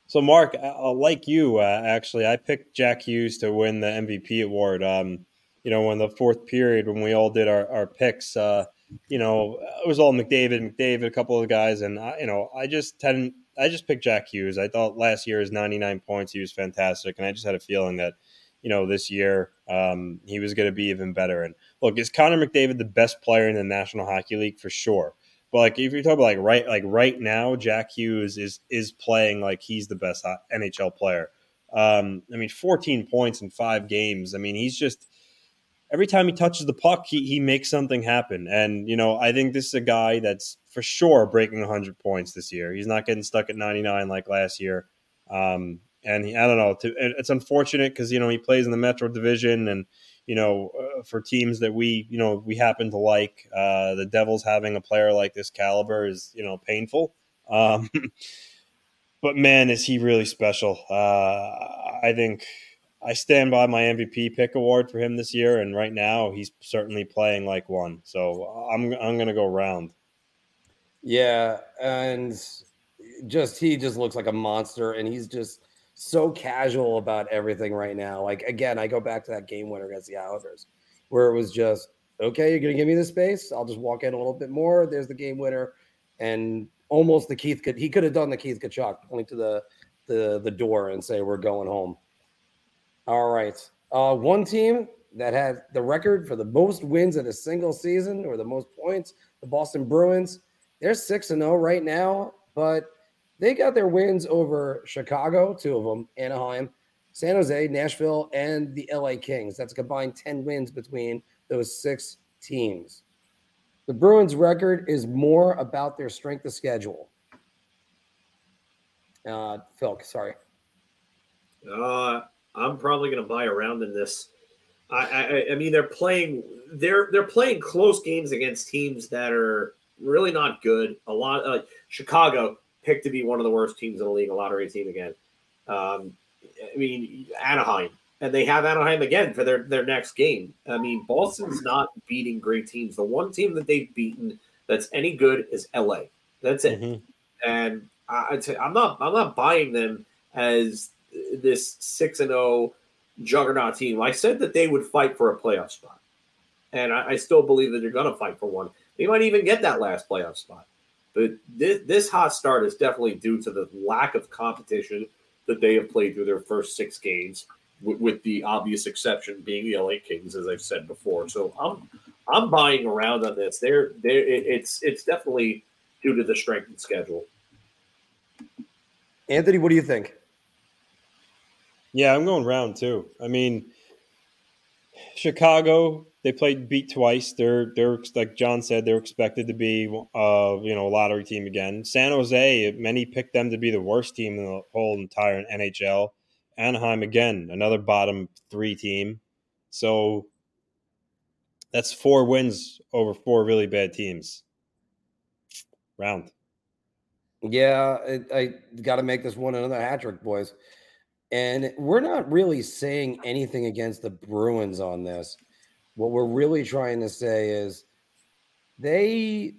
So, Mark, uh, like you, uh, actually, I picked Jack Hughes to win the MVP award. Um, you know, when the fourth period, when we all did our, our picks, uh, you know, it was all McDavid, McDavid, a couple of guys, and I, you know, I just hadn't, I just picked Jack Hughes. I thought last year his 99 points, he was fantastic, and I just had a feeling that, you know, this year um, he was going to be even better. And look, is Connor McDavid the best player in the National Hockey League for sure? But like if you're talking about like right like right now, Jack Hughes is is playing like he's the best NHL player. Um, I mean, 14 points in five games. I mean, he's just every time he touches the puck, he, he makes something happen. And, you know, I think this is a guy that's for sure breaking 100 points this year. He's not getting stuck at 99 like last year. Um, and he, I don't know, to, it's unfortunate because, you know, he plays in the Metro Division and, you know, uh, for teams that we, you know, we happen to like, uh, the Devils having a player like this caliber is, you know, painful. Um, but man, is he really special. Uh, I think I stand by my MVP pick award for him this year, and right now he's certainly playing like one. So I'm I'm to go round. Yeah, and just he just looks like a monster, and he's just so casual about everything right now. Like again, I go back to that game winner against the Islanders, where it was just okay. You're to give me the space. I'll just walk in a little bit more. There's the game winner, and almost the Keith could he could have done the Keith Tkachuk, point to the the the door and say we're going home all right. Uh, one team that had the record for the most wins in a single season or the most points, the Boston Bruins. They're 6 and 0 right now, but they got their wins over Chicago, two of them, Anaheim, San Jose, Nashville, and the LA Kings. That's combined 10 wins between those six teams. The Bruins' record is more about their strength of schedule. Uh, Phil, sorry. Uh, I'm probably going to buy around in this. I, I, I mean, they're playing they're they're playing close games against teams that are really not good. A lot uh, Chicago picked to be one of the worst teams in the league, a lottery team again. Um, I mean, Anaheim, and they have Anaheim again for their their next game. I mean, Boston's not beating great teams. The one team that they've beaten that's any good is LA. That's it. Mm-hmm. And I, I'm not I'm not buying them as this six and zero oh juggernaut team. I said that they would fight for a playoff spot, and I, I still believe that they're going to fight for one. They might even get that last playoff spot. But this, this hot start is definitely due to the lack of competition that they have played through their first six games, with, with the obvious exception being the LA Kings, as I've said before. So I'm I'm buying around on this. They're they it's it's definitely due to the strength and schedule. Anthony, what do you think? Yeah, I'm going round two. I mean, Chicago, they played beat twice. They're they're like John said, they're expected to be uh, you know, a lottery team again. San Jose, many picked them to be the worst team in the whole entire NHL. Anaheim again, another bottom three team. So that's four wins over four really bad teams. Round. Yeah, I, I got to make this one another hat trick, boys. And we're not really saying anything against the Bruins on this. What we're really trying to say is they,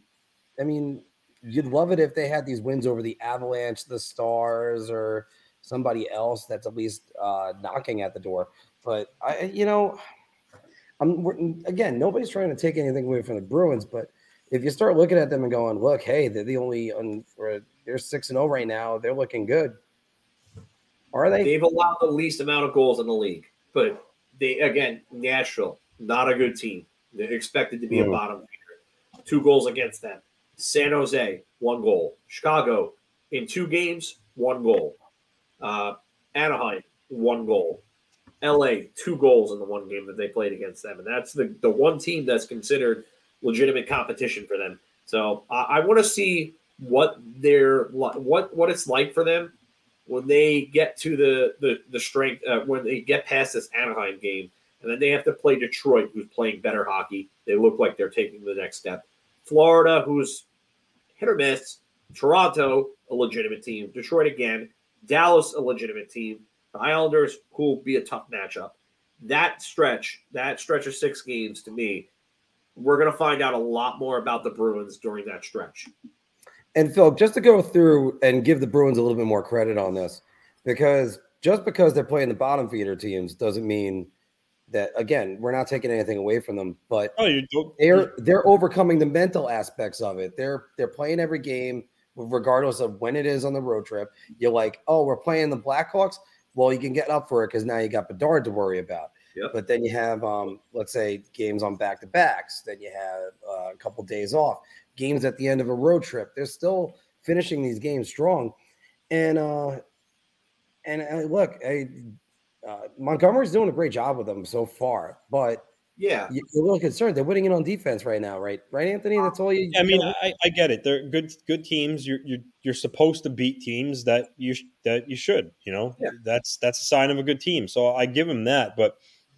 I mean, you'd love it if they had these wins over the Avalanche, the Stars, or somebody else that's at least uh, knocking at the door. But I, you know, I'm again, nobody's trying to take anything away from the Bruins, but if you start looking at them and going, look, hey, they're the only, they're six and zero oh right now. They're looking good. Are they? They've allowed the least amount of goals in the league, but they again Nashville not a good team. They're expected to be mm. a hmm. bottom feeder. Two goals against them. San Jose one goal. Chicago in two games one goal. Uh, Anaheim one goal. LA two goals in the one game that they played against them, and that's the the one team that's considered legitimate competition for them. So I, I want to see what their what what it's like for them when they get to the the, the strength uh, when they get past this Anaheim game, and then they have to play Detroit, who's playing better hockey. They look like they're taking the next step. Florida, who's hit or miss. Toronto, a legitimate team. Detroit again. Dallas, a legitimate team. The Islanders, who will be a tough matchup. That stretch, that stretch of six games, to me, we're going to find out a lot more about the Bruins during that stretch. And Phil, just to go through and give the Bruins a little bit more credit on this, because just because they're playing the bottom feeder teams doesn't mean that again we're not taking anything away from them. But oh, they're they're overcoming the mental aspects of it. They're they're playing every game regardless of when it is on the road trip. You're like, oh, we're playing the Blackhawks. Well, you can get up for it because now you got Bedard to worry about. Yep. But then you have, um, let's say, games on back to backs. Then you have uh, a couple days off games at the end of a road trip. They're still finishing these games strong. And uh and uh, look, I, uh, Montgomery's doing a great job with them so far, but Yeah, you're a little concerned. They're winning it on defense right now, right? Right, Anthony. That's all you. I mean, I, I get it. They're good, good teams. You're you're you're supposed to beat teams that you that you should. You know, Yeah. that's that's a sign of a good team. So I give them that, but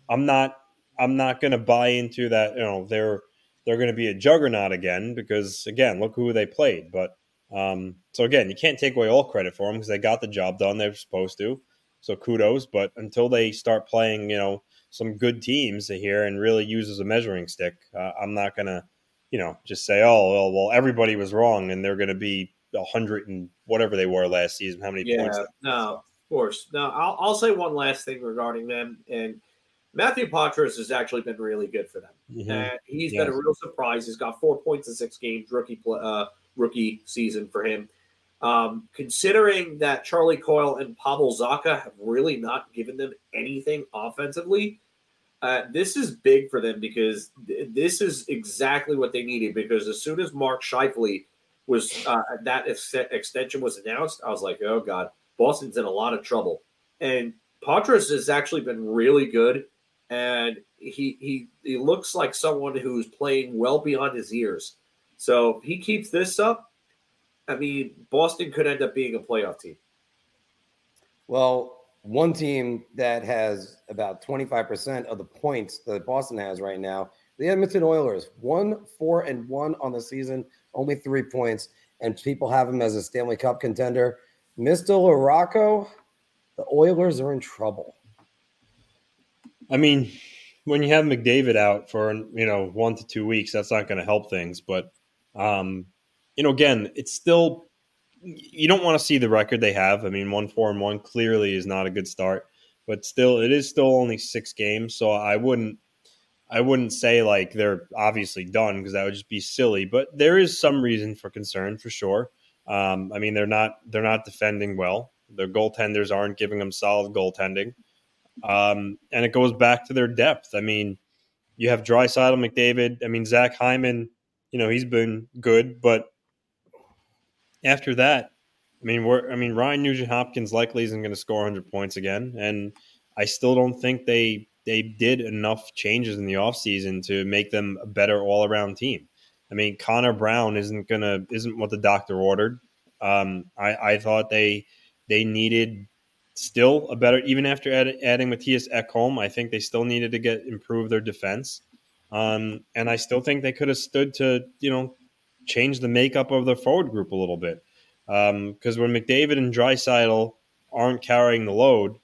I'm not I'm not going to buy into that. You know, they're they're going to be a juggernaut again because again, look who they played. But um, so again, you can't take away all credit for them because they got the job done. They're supposed to. So kudos. But until they start playing, you know, some good teams here and really use as a measuring stick, uh, I'm not going to, you know, just say, oh, well, well, everybody was wrong and they're going to be a hundred and whatever they were last season. How many yeah. points? No, of course. Now I'll, I'll say one last thing regarding them, and Matthew Poitras has actually been really good for them. Mhm. And he's Yes. been a real surprise. He's got four points in six games, rookie uh, rookie season for him. Um, considering that Charlie Coyle and Pavel Zacha have really not given them anything offensively, uh, this is big for them because th- this is exactly what they needed. Because as soon as Mark Scheifele was uh, that ex- extension was announced, I was like, oh god, Boston's in a lot of trouble. And Poitras has actually been really good, and he he he looks like someone who's playing well beyond his years. So he keeps this up, I mean, Boston could end up being a playoff team. Well, one team that has about 25% of the points that Boston has right now, the Edmonton Oilers, one, four, and one on the season, only three points, and people have them as a Stanley Cup contender. Mr. Larocco, the Oilers are in trouble. I mean, when you have McDavid out for you know one to two weeks, that's not going to help things. But um, you know, again, it's still you don't want to see the record they have. I mean, one four and one clearly is not a good start, but still, it is still only six games. So I wouldn't, I wouldn't say like they're obviously done because that would just be silly. But there is some reason for concern for sure. Um, I mean, they're not they're not defending well. Their goaltenders aren't giving them solid goaltending. Um, and it goes back to their depth. I mean, you have Draisaitl, McDavid. I mean, Zach Hyman, you know, he's been good, but after that, I mean, we're I mean, Ryan Nugent Hopkins likely isn't going to score 100 points again, and I still don't think they they did enough changes in the offseason to make them a better all around team. I mean, Connor Brown isn't gonna isn't what the doctor ordered. Um, I I thought they they needed still a better even after add, adding Mattias Ekholm. I think they still needed to get improve their defense. Um, and I still think they could have stood to you know change the makeup of the forward group a little bit. Because when McDavid and Draisaitl aren't carrying the load,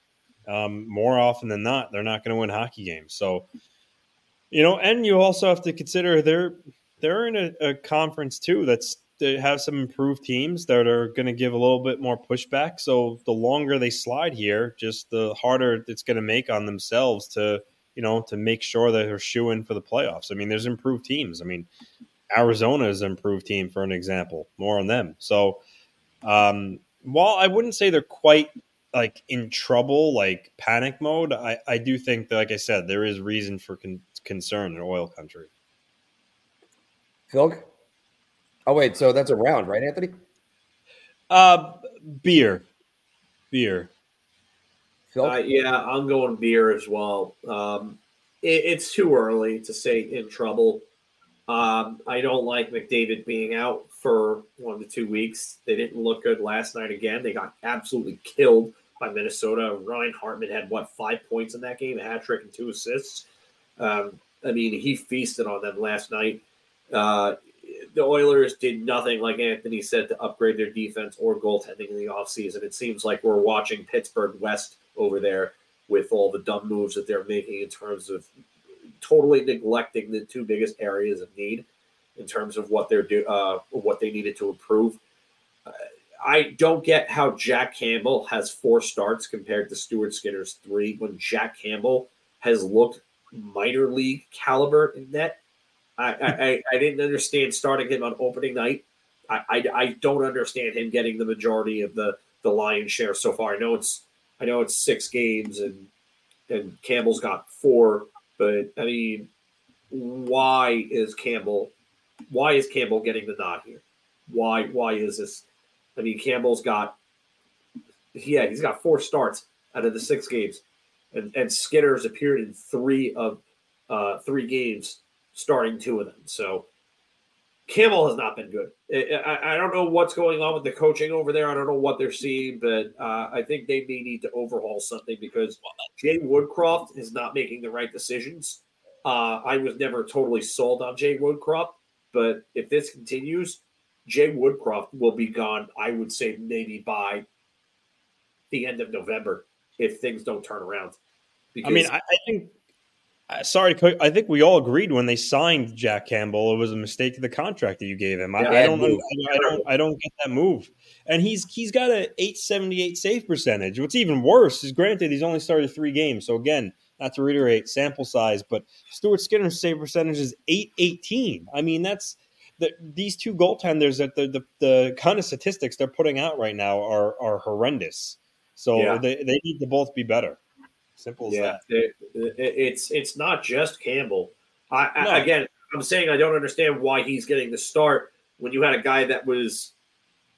um, more often than not, they're not going to win hockey games. So, you know, and you also have to consider they're they're in a, a conference too that's they have some improved teams that are going to give a little bit more pushback. So the longer they slide here, just the harder it's going to make on themselves to you know to make sure that they're shooing for the playoffs. I mean, there's improved teams. I mean, Arizona is an improved team for an example. More on them. So um, while I wouldn't say they're quite like in trouble, like panic mode, I, I do think that, like I said, there is reason for con- concern in oil country. Phil? Oh, wait. So that's a round, right, Anthony? Uh, beer, beer. Uh, yeah, I'm going beer as well. Um, it, it's too early to say in trouble. Um, I don't like McDavid being out for one to two weeks. They didn't look good last night again. They got absolutely killed by Minnesota. Ryan Hartman had what five points in that game, a hat trick and two assists. Um, I mean, he feasted on them last night. Uh, the Oilers did nothing, like Anthony said, to upgrade their defense or goaltending in the offseason. It seems like we're watching Pittsburgh West over there with all the dumb moves that they're making in terms of totally neglecting the two biggest areas of need in terms of what they're do uh, what they needed to improve. Uh, I don't get how Jack Campbell has four starts compared to Stuart Skinner's three when Jack Campbell has looked minor league caliber in net. I, I, I didn't understand starting him on opening night. I, I, I don't understand him getting the majority of the the lion's share so far. I know it's I know it's six games and and Campbell's got four, but I mean, why is Campbell why is Campbell getting the nod here? Why why is this? I mean, Campbell's got yeah, he's got four starts out of the six games, and and Skinner's appeared in three of uh, three games, starting two of them. So Campbell has not been good. I, I, don't know what's going on with the coaching over there. I don't know what they're seeing, but uh, I think they may need to overhaul something because Jay Woodcroft is not making the right decisions. Uh, I was never totally sold on Jay Woodcroft, but if this continues, Jay Woodcroft will be gone. I would say maybe by the end of November if things don't turn around. Because, I mean, I, I think sorry, I think we all agreed when they signed Jack Campbell, it was a mistake of the contract that you gave him. I, I don't, I, I, don't, I don't get that move. And he's he's got a 878 save percentage. What's even worse is, granted, he's only started three games. So again, not to reiterate sample size, but Stuart Skinner's save percentage is 818. I mean, that's the, these two goaltenders that the, the, the kind of statistics they're putting out right now are are horrendous. So yeah. they, they need to both be better. Simple as yeah, that. It, it, it's it's not just Campbell. I, no. I, again, I'm saying I don't understand why he's getting the start when you had a guy that was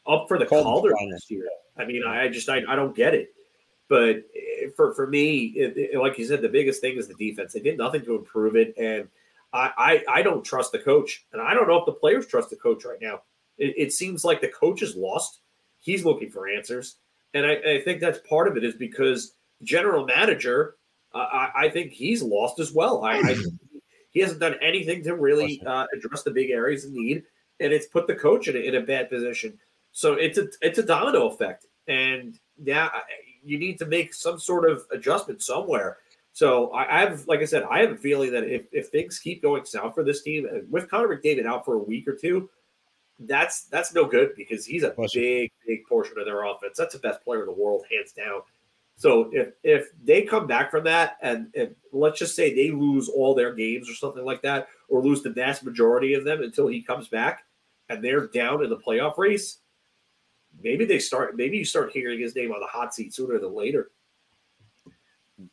up for the Calder this year. I mean, I just I, I don't get it. But eh, for for me, it, like you said, the biggest thing is the defense. They did nothing to improve it, and I, I, I don't trust the coach, and I don't know if the players trust the coach right now. It, it seems like the coach is lost. He's looking for answers, and I, I think that's part of it is because general manager, uh, I, I, think he's lost as well. I, I he hasn't done anything to really uh, address the big areas of need, and it's put the coach in a, in a bad position. So it's a it's a domino effect, and yeah, you need to make some sort of adjustment somewhere. So I, have, like I said, I have a feeling that if, if things keep going south for this team, with Connor McDavid out for a week or two, that's that's no good because he's a big, big portion of their offense. That's the best player in the world, hands down. So if if they come back from that and, and let's just say they lose all their games or something like that, or lose the vast majority of them until he comes back, and they're down in the playoff race, maybe they start. Maybe you start hearing his name on the hot seat sooner than later.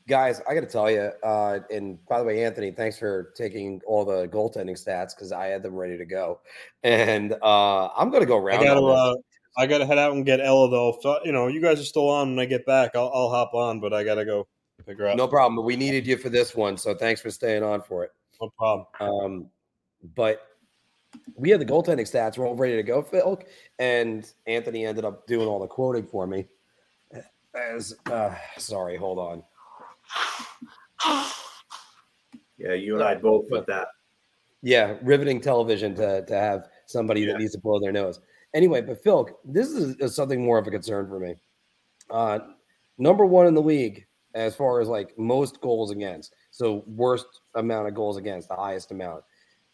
Guys, I got to tell you, uh, and by the way, Anthony, thanks for taking all the goaltending stats because I had them ready to go, and uh, I'm going to go around. I got I gotta head out and get Ella though. So, you know, you guys are still on when I get back. I'll, I'll hop on, but I gotta go figure out. No problem. We needed you for this one, so thanks for staying on for it. No problem. Um, but we had the goaltending stats. We're all ready to go, Phil. And Anthony ended up doing all the quoting for me. As uh, sorry, hold on. Yeah, you and I both put that. Yeah, riveting television to to have somebody yeah. that needs to blow their nose. Anyway, but Phil, this is, is something more of a concern for me. Uh, number one in the league as far as like most goals against. So worst amount of goals against, the highest amount.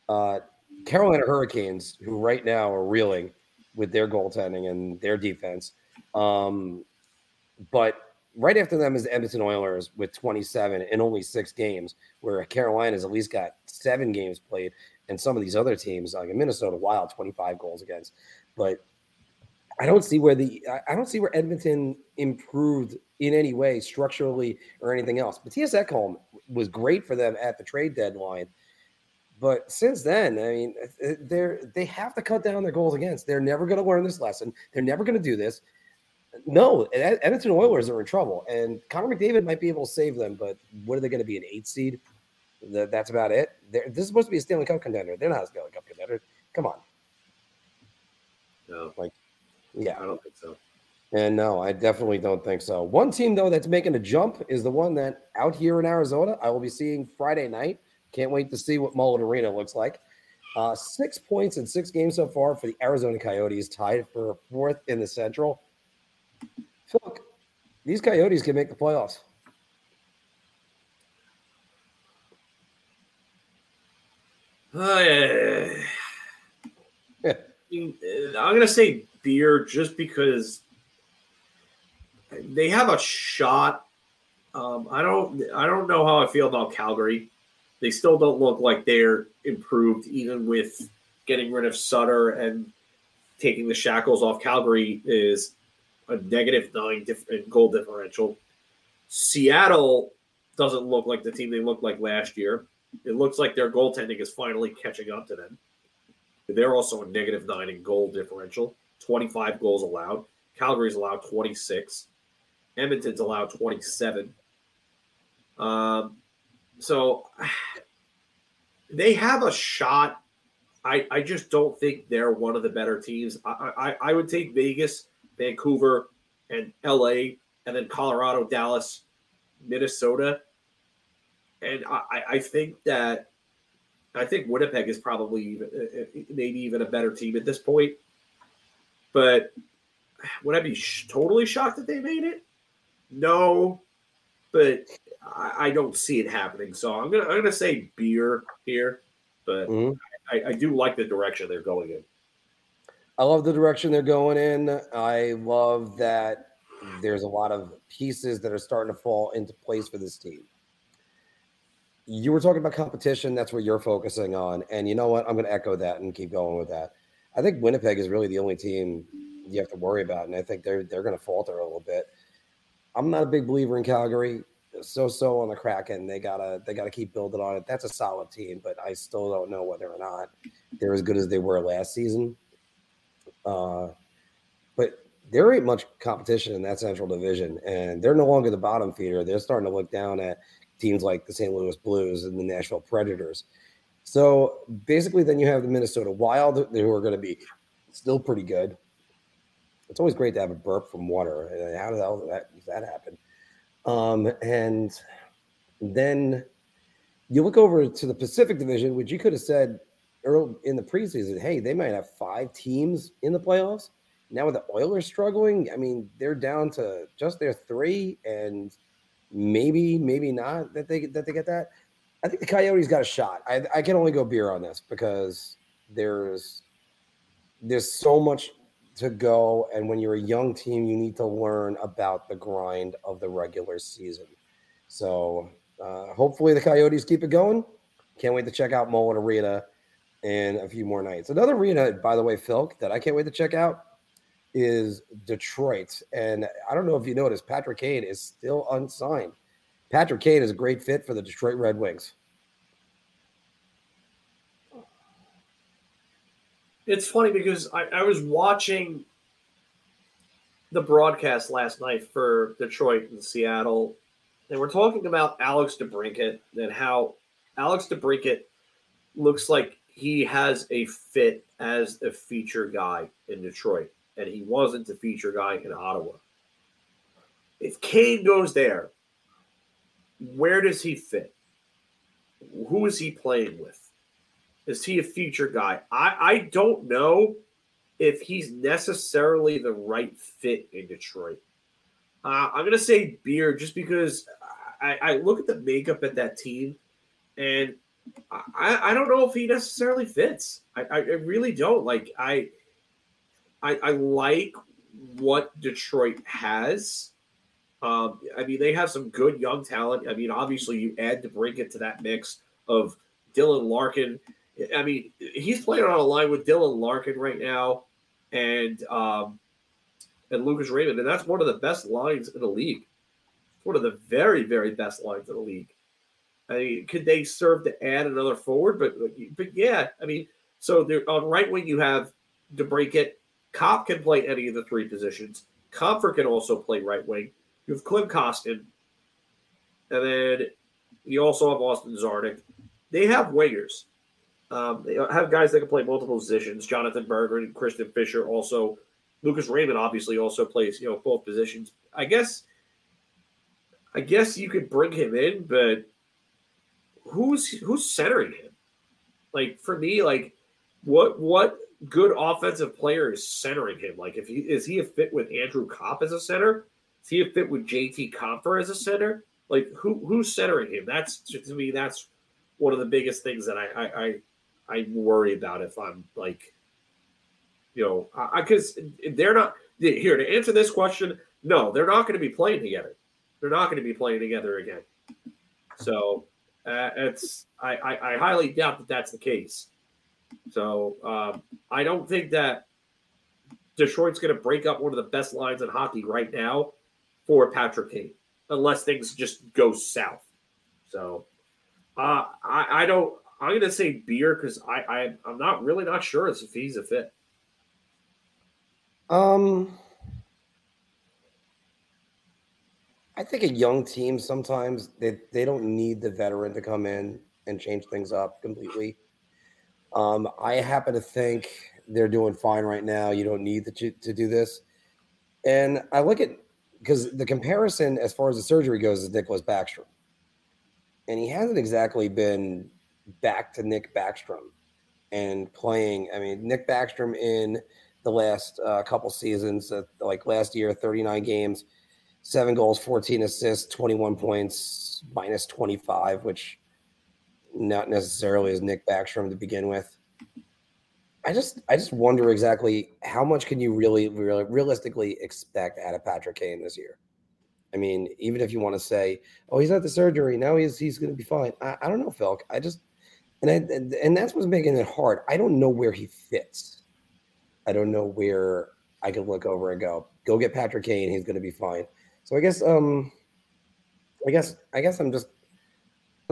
Uh, Carolina Hurricanes, who right now are reeling with their goaltending and their defense. Um, but right after them is the Edmonton Oilers with 27 in only six games, where Carolina's at least got seven games played, and some of these other teams, like Minnesota Wild, 25 goals against but I don't see where the I don't see where Edmonton improved in any way structurally or anything else. Mattias Ekholm was great for them at the trade deadline, but since then, I mean, uh, uh, they're they have to cut down their goals against. They're never going to learn this lesson. They're never going to do this. No, Edmonton Oilers are in trouble, and Connor McDavid might be able to save them, but what are they going to be an eight seed? That's about it. They're, this is supposed to be a Stanley Cup contender. They're not a Stanley Cup contender. Come on. No. Like, yeah. I don't think so. And no, I definitely don't think so. One team, though, that's making a jump is the one that out here in Arizona, I will be seeing Friday night. Can't wait to see what Mullet Arena looks like. Uh, six points in six games so far for the Arizona Coyotes, tied for fourth in the Central. look, these Coyotes can make the playoffs. Oh, yeah. Yeah. I'm to say beer just because they have a shot. Um, I don't. I don't know how I feel about Calgary. They still don't look like they're improved, even with getting rid of Sutter and taking the shackles off. Calgary is a negative nine goal differential. Seattle doesn't look like the team they looked like last year. It looks like their goaltending is finally catching up to them. They're also a negative nine in goal differential, 25 goals allowed. Calgary's allowed 26. Edmonton's allowed 27. Um, so they have a shot. I, I just don't think they're one of the better teams. I, I, I would take Vegas, Vancouver, and LA, and then Colorado, Dallas, Minnesota. And I, I think that I think Winnipeg is probably even, uh, uh, maybe even a better team at this point. But would I be sh- totally shocked that they made it? No, but I, I, don't see it happening. So I'm gonna I'm gonna say beer here, but mm-hmm. I, I do like the direction they're going in. I love the direction they're going in. I love that there's a lot of pieces that are starting to fall into place for this team. You were talking about competition. That's what you're focusing on. And you know what? I'm going to echo that and keep going with that. I think Winnipeg is really the only team you have to worry about. And I think they're, they're going to falter a little bit. I'm not a big believer in Calgary. So so on the Kraken. They gotta they gotta keep building on it. That's a solid team, but I still don't know whether or not they're as good as they were last season. Uh, but there ain't much competition in that Central Division, and they're no longer the bottom feeder. They're starting to look down at teams like the St. Louis Blues and the Nashville Predators. So basically, then you have the Minnesota Wild, who are going to be still pretty good. It's always great to have a burp from water. How the hell did that, does that happen? Um, and then you look over to the Pacific Division, which you could have said early in the preseason, hey, they might have five teams in the playoffs. Now with the Oilers struggling, I mean, they're down to just their three, and maybe, maybe not that they that they get that. I think the Coyotes got a shot. I, I can only go beer on this because there's there's so much to go, and when you're a young team, you need to learn about the grind of the regular season. So uh, hopefully the Coyotes keep it going. Can't wait to check out Mullet Arena in a few more nights. Another arena, by the way, Phil, that I can't wait to check out is Detroit. And I don't know if you noticed, Patrick Kane is still unsigned. Patrick Kane is a great fit for the Detroit Red Wings. It's funny because I, I was watching the broadcast last night for Detroit and Seattle, and we're talking about Alex DeBrincat and how Alex DeBrincat looks like he has a fit as a feature guy in Detroit, and he wasn't a feature guy in Ottawa. If Kane goes there, where does he fit? Who is he playing with? Is he a feature guy? I, I don't know if he's necessarily the right fit in Detroit. Uh, I'm going to say beer just because I, I look at the makeup at that team and I, I don't know if he necessarily fits. I, I really don't. Like I, I, I like what Detroit has. Um, I mean, they have some good young talent. I mean, obviously, you add DeBrincat to that mix of Dylan Larkin. I mean, he's playing on a line with Dylan Larkin right now, and um, and Lucas Raymond, and that's one of the best lines in the league. One of the very, very best lines in the league. I mean, could they serve to add another forward? But but yeah, I mean, so on right wing you have DeBrincat. Copp can play any of the three positions. Compher can also play right wing. You have Klim Kostin, and then you also have Austin Czarnik. They have wingers. Um, they have guys that can play multiple positions. Jonathan Berger and Christian Fischer also. Lucas Raymond obviously also plays you know both positions. I guess. I guess you could bring him in, but who's who's centering him? Like for me, like what what good offensive player is centering him? Like if he is he a fit with Andrew Copp as a center? Is he a fit with JT Compher as a center? Like who who's centering him? That's to me that's one of the biggest things that I I I, I worry about if I'm like you know I because they're not here to answer this question. No, they're not going to be playing together. They're not going to be playing together again. So uh, it's I, I, I, highly doubt that that's the case. So um, I don't think that Detroit's going to break up one of the best lines in hockey right now for Patrick Kane, unless things just go south. So uh, I, I don't. I'm going to say beer because I, I I'm not really not sure if he's a fit. Um, I think a young team sometimes they, they don't need the veteran to come in. and change things up completely. Um, I happen to think they're doing fine right now. You don't need to, to do this. And I look at because the comparison as far as the surgery goes is Nicholas Backstrom. And he hasn't exactly been back to Nick Backstrom and playing. I mean, Nick Backstrom in the last uh, couple seasons, uh, like last year, 39 games, seven goals, 14 assists, 21 points, minus 25, which not necessarily as Nick Backstrom to begin with. I just I just wonder exactly how much can you really, really realistically expect out of Patrick Kane this year? I mean, even if you want to say, "Oh, he's had the surgery, now he's he's going to be fine," I, I don't know, Phil. I just and I, and that's what's making it hard. I don't know where he fits. I don't know where I could look over and go, "Go get Patrick Kane. He's going to be fine." So I guess um, I guess I guess I'm just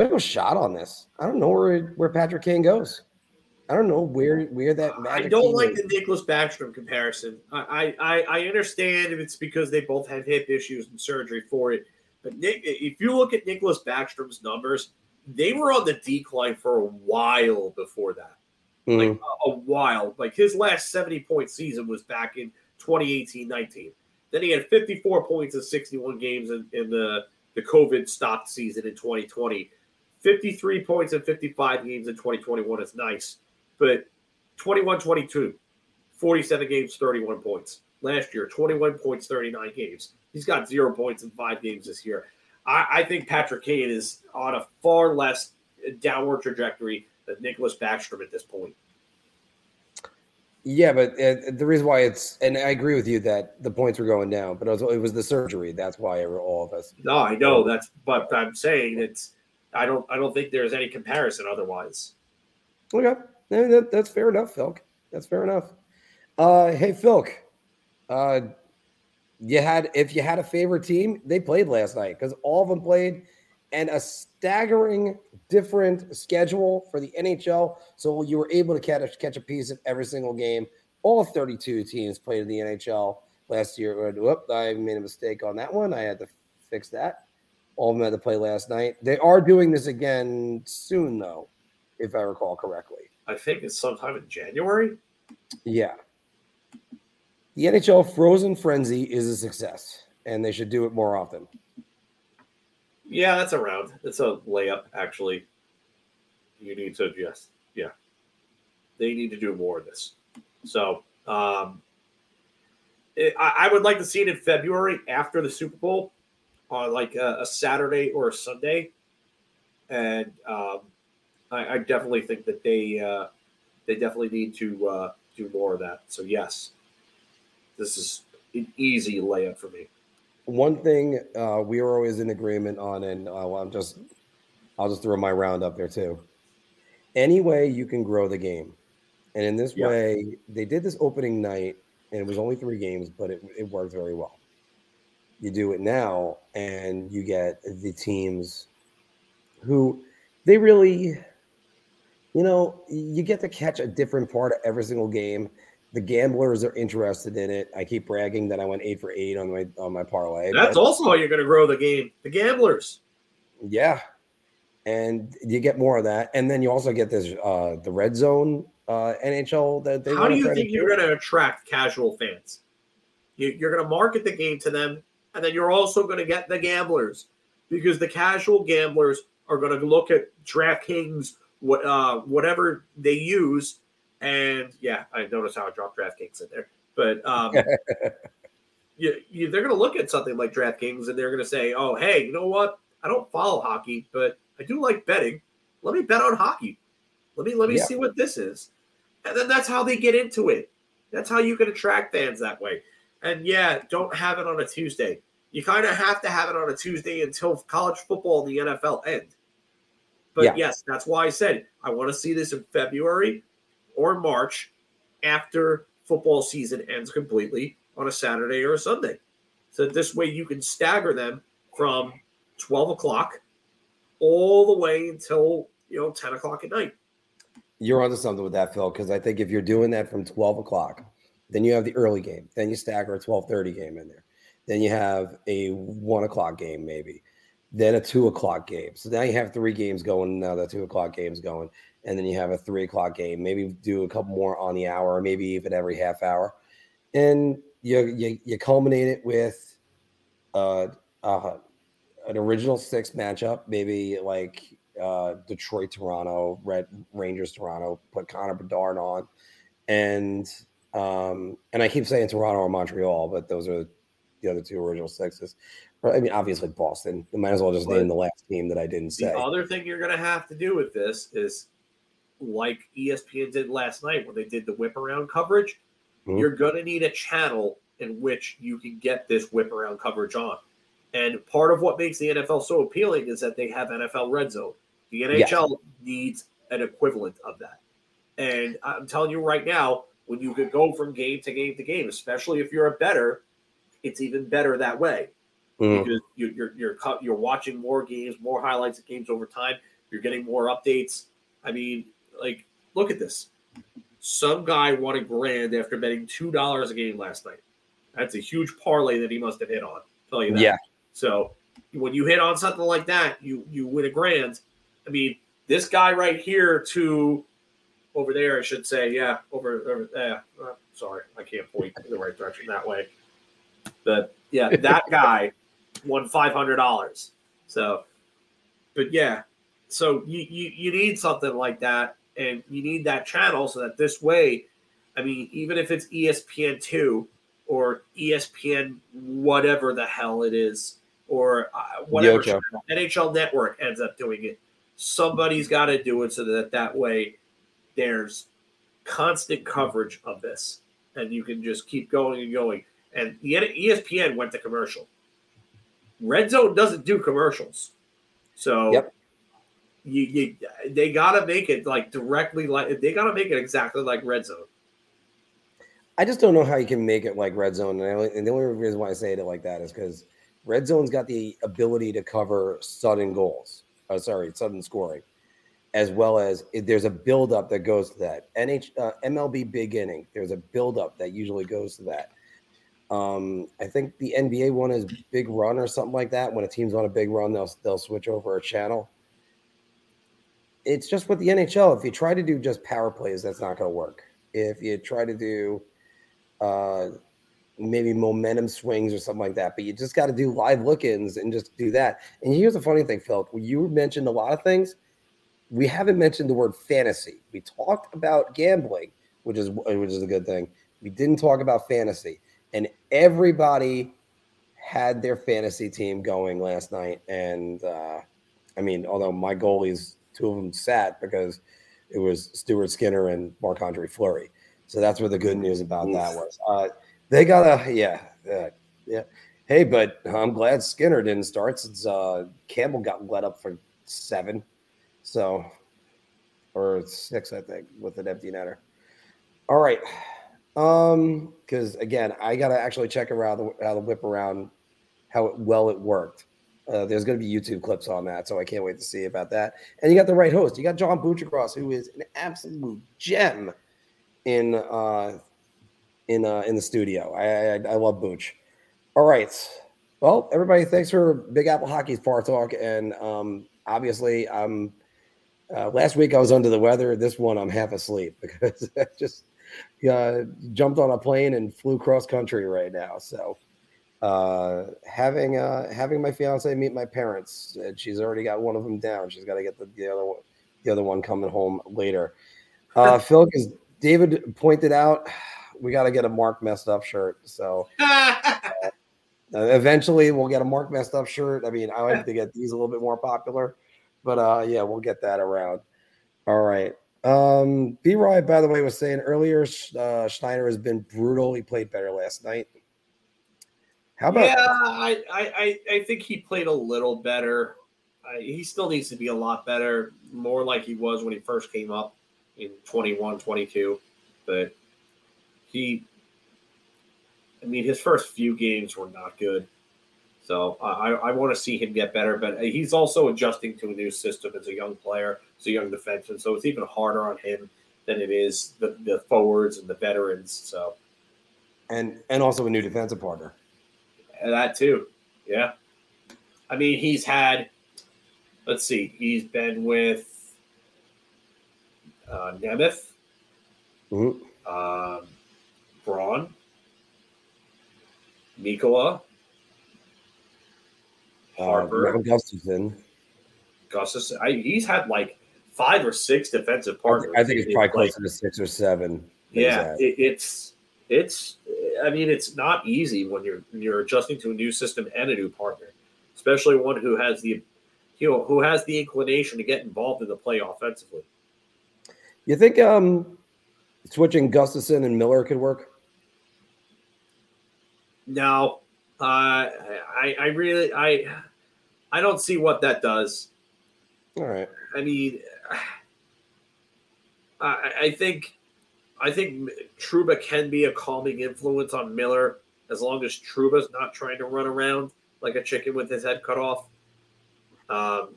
Gonna go shot on this. I don't know where where Patrick Kane goes. I don't know where where that. I don't like is. the Nicholas Backstrom comparison. I, I I understand if it's because they both had hip issues and surgery for it, but Nick, if you look at Nicholas Backstrom's numbers, they were on the decline for a while before that. Mm. Like a, a while. Like his last 70 point season was back in 2018 19. Then he had 54 points in 61 games in, in the, the COVID stopped season in 2020. 53 points in 55 games in 2021 is nice but 21 22, 47 games, 31 points. Last year, 21 points, 39 games. He's got zero points in five games this year. I, I think Patrick Kane is on a far less downward trajectory than Nicholas Backstrom at this point. Yeah, but uh, the reason why it's and I agree with you that the points were going down, but it was, it was the surgery. That's why all of us. No, I know that's, but I'm saying it's. I don't. I don't think there's any comparison otherwise. Okay, that, that's fair enough, Philk. That's fair enough. Uh, hey, Philk, Uh, you had if you had a favorite team, they played last night because all of them played, and a staggering different schedule for the NHL. So you were able to catch catch a piece of every single game. All 32 teams played in the NHL last year. Whoop, I made a mistake on that one. I had to fix that. All of them had to play last night. They are doing this again soon, though, if I recall correctly. I think it's sometime in January. Yeah. The NHL Frozen Frenzy is a success, and they should do it more often. Yeah, that's around. It's a layup, actually. You need to just, yeah. They need to do more of this. So, um, it, I, I, would like to see it in February after the Super Bowl, on like a, a Saturday or a Sunday, and um, I, I definitely think that they uh, they definitely need to uh, do more of that. So yes, this is an easy layup for me. One thing uh, we were always in agreement on, and uh, I'm just I'll just throw my round up there too. Any way you can grow the game, and in this yeah. way, they did this opening night, and it was only three games, but it, it worked very well. You do it now, and you get the teams who they really you know, you get to catch a different part of every single game. The gamblers are interested in it. I keep bragging that I went eight for eight on my on my parlay. That's also how you're going to grow the game. The gamblers. Yeah, and you get more of that, and then you also get this uh the red zone uh NHL. That they how do you think you're going to attract casual fans? You, you're going to market the game to them, and then you're also going to get the gamblers because the casual gamblers are going to look at DraftKings what uh, whatever they use. And yeah, I noticed how I dropped DraftKings in there, but um, you, you, they're going to look at something like DraftKings and they're going to say, "Oh, hey, you know what? I don't follow hockey, but I do like betting. Let me bet on hockey. Let me let me yeah. see what this is." And then that's how they get into it. That's how you can attract fans that way. And yeah, don't have it on a Tuesday. You kind of have to have it on a Tuesday until college football and the NFL end. But yeah. yes, that's why I said I want to see this in February or March after football season ends completely on a Saturday or a Sunday. So this way you can stagger them from 12 o'clock all the way until, you know, 10 o'clock at night. You're onto something with that, Phil, because I think if you're doing that from 12 o'clock, then you have the early game. Then you stagger a 12:30 game in there. Then you have a one o'clock game, maybe then a two o'clock game. So now you have three games going. Now the two o'clock game's going, and then you have a three o'clock game. Maybe do a couple more on the hour, or maybe even every half hour, and you you, you culminate it with uh, uh, an original six matchup, maybe like uh, Detroit, Toronto, Red Rangers, Toronto. Put Connor Bedard on, and um, and I keep saying Toronto or Montreal, but those are the other two original sixes. I mean, obviously Boston. You might as well just but name the last team that I didn't say. The other thing you're going to have to do with this is, like ESPN did last night when they did the whip around coverage, mm-hmm. you're going to need a channel in which you can get this whip around coverage on. And part of what makes the NFL so appealing is that they have NFL Red Zone. The NHL needs an equivalent of that. And I'm telling you right now, when you could go from game to game to game, especially if you're a better, it's even better that way mm. because you, you're you're you're watching more games, more highlights of games over time. You're getting more updates. I mean, like, look at this. Some guy won a grand after betting two dollars a game last night. That's a huge parlay that he must have hit on. I'll tell you that. Yeah. So when you hit on something like that, you you win a grand. I mean, this guy right here to over there, I should say, yeah, over, over yeah. Uh, sorry, I can't point in the right direction that way. But yeah, that guy won five hundred dollars. So, but yeah, so you, you you need something like that, and you need that channel so that this way, I mean, even if it's ESPN two or ESPN whatever the hell it is, or uh, whatever channel, NHL Network ends up doing it, somebody's got to do it so that that way there's constant coverage of this, and you can just keep going and going. And the ESPN went to commercial. Red Zone doesn't do commercials, so yep. you, you they gotta make it like directly like they gotta make it exactly like Red Zone. I just don't know how you can make it like Red Zone, and, and the only reason why I say it like that is because Red Zone's got the ability to cover sudden goals. Oh, sorry, sudden scoring, as well as there's a buildup that goes to that. NH uh, MLB big inning, there's a buildup that usually goes to that. Um, I think the NBA one is Big Run or something like that. When a team's on a big run, they'll they'll switch over a channel. It's just with the NHL. If you try to do just power plays, that's not going to work. If you try to do uh, maybe momentum swings or something like that, but you just got to do live look-ins and just do that. And here's the funny thing, Phil. You mentioned a lot of things. We haven't mentioned the word fantasy. We talked about gambling, which is which is a good thing. We didn't talk about fantasy and everybody had their fantasy team going last night. And uh, I mean, although my goalies, two of them sat because it was Stuart Skinner and Marc Andre Fleury. So that's where the good news about Oof. that was. Uh, they got a yeah, uh, yeah. Hey, but I'm glad Skinner didn't start since uh, Campbell got let up for seven, so or six, I think, with an empty netter. All right. Um, because again, I gotta actually check around the, how the whip around how it, well it worked. Uh, there's to be YouTube clips on that, so I can't wait to see about that. And you got the right host. You got John Buccigross, who is an absolute gem in uh, in uh, in the studio. I, I, I love Booch. All right, well, everybody, thanks for Big Apple Hockey's Bar Talk, and um, obviously, I'm. Uh, last week I was under the weather. This one I'm half asleep because I just uh, jumped on a plane and flew cross country right now. So uh, having uh, having my fiance meet my parents, she's already got one of them down. She's got to get the, the other one, the other one coming home later. Uh, Phil, because David pointed out, we got to get a Mark messed up shirt. So uh, eventually we'll get a Mark messed up shirt. I mean, I like to get these a little bit more popular, but uh, yeah, we'll get that around. All right. Um, B. Roy, by the way, was saying earlier uh, Schneider has been brutal. He played better last night. How about? Yeah, I, I, I think he played a little better. I, he still needs to be a lot better, more like he was when he first came up in 21, 22. But he, I mean, his first few games were not good. So I, I want to see him get better, but he's also adjusting to a new system as a young player, as a young defenseman. So it's even harder on him than it is the, the forwards and the veterans. So, and and also a new defensive partner. And that too, yeah. I mean, he's had. Let's see. He's been with uh, Nemeth, Mhm. um, Braun, Mikkola, Harpur, Nevin Gustafsson. Gustus. I, he's had like five or six defensive partners. I think it's probably Like, closer to six or seven. Yeah, it, it's it's. I mean, it's not easy when you're you're adjusting to a new system and a new partner, especially one who has the, you know, who has the inclination to get involved in the play offensively. You think um, switching Gustafsson and Miller could work? No, uh, I I really I I don't see what that does. All right. I mean, I, I think I think Trouba can be a calming influence on Miller as long as Trouba's not trying to run around like a chicken with his head cut off. Um,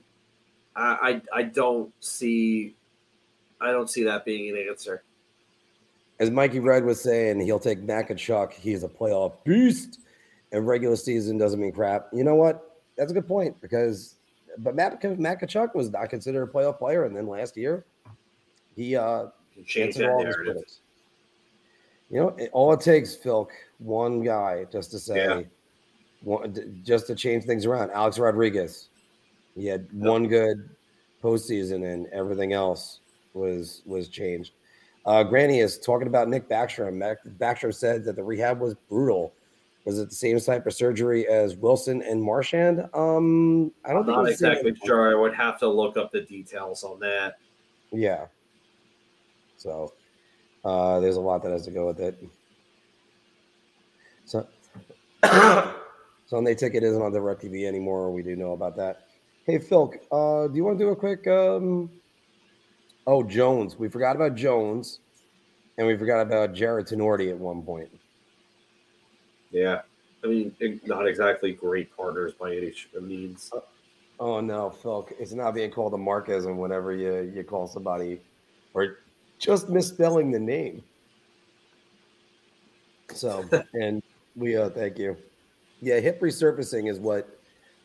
I, I I don't see I don't see that being an answer. As Mikey Red was saying, he'll take Mac and Chuck. He's a playoff beast. And regular season doesn't mean crap. You know what? That's a good point because, but Matt, Mac Tkachuk was not considered a playoff player. And then last year, he uh, answered all his critics. You know, it, all it takes, Phil, one guy just to say, Yeah. one, just to change things around. Alex Rodriguez, he had one good postseason, and everything else was was changed. Uh, Granny is talking about Nick Backstrom. Backstrom said that the rehab was brutal. Was it the same type of surgery as Wilson and Marchand? Um, I don't I'm think not exactly sure. I would have to look up the details on that. Yeah. So uh, there's a lot that has to go with it. So Sunday ticket isn't on DirecTV anymore. We do know about that. Hey Phil, uh, do you want to do a quick um oh Jones. We forgot about Jones and we forgot about Jared Tenorti at one point. Yeah, I mean, not exactly great partners by any means. Oh no, Phil, it's not being called a Marquism whenever you, you call somebody or just misspelling the name. So, and we uh thank you. Yeah, hip resurfacing is what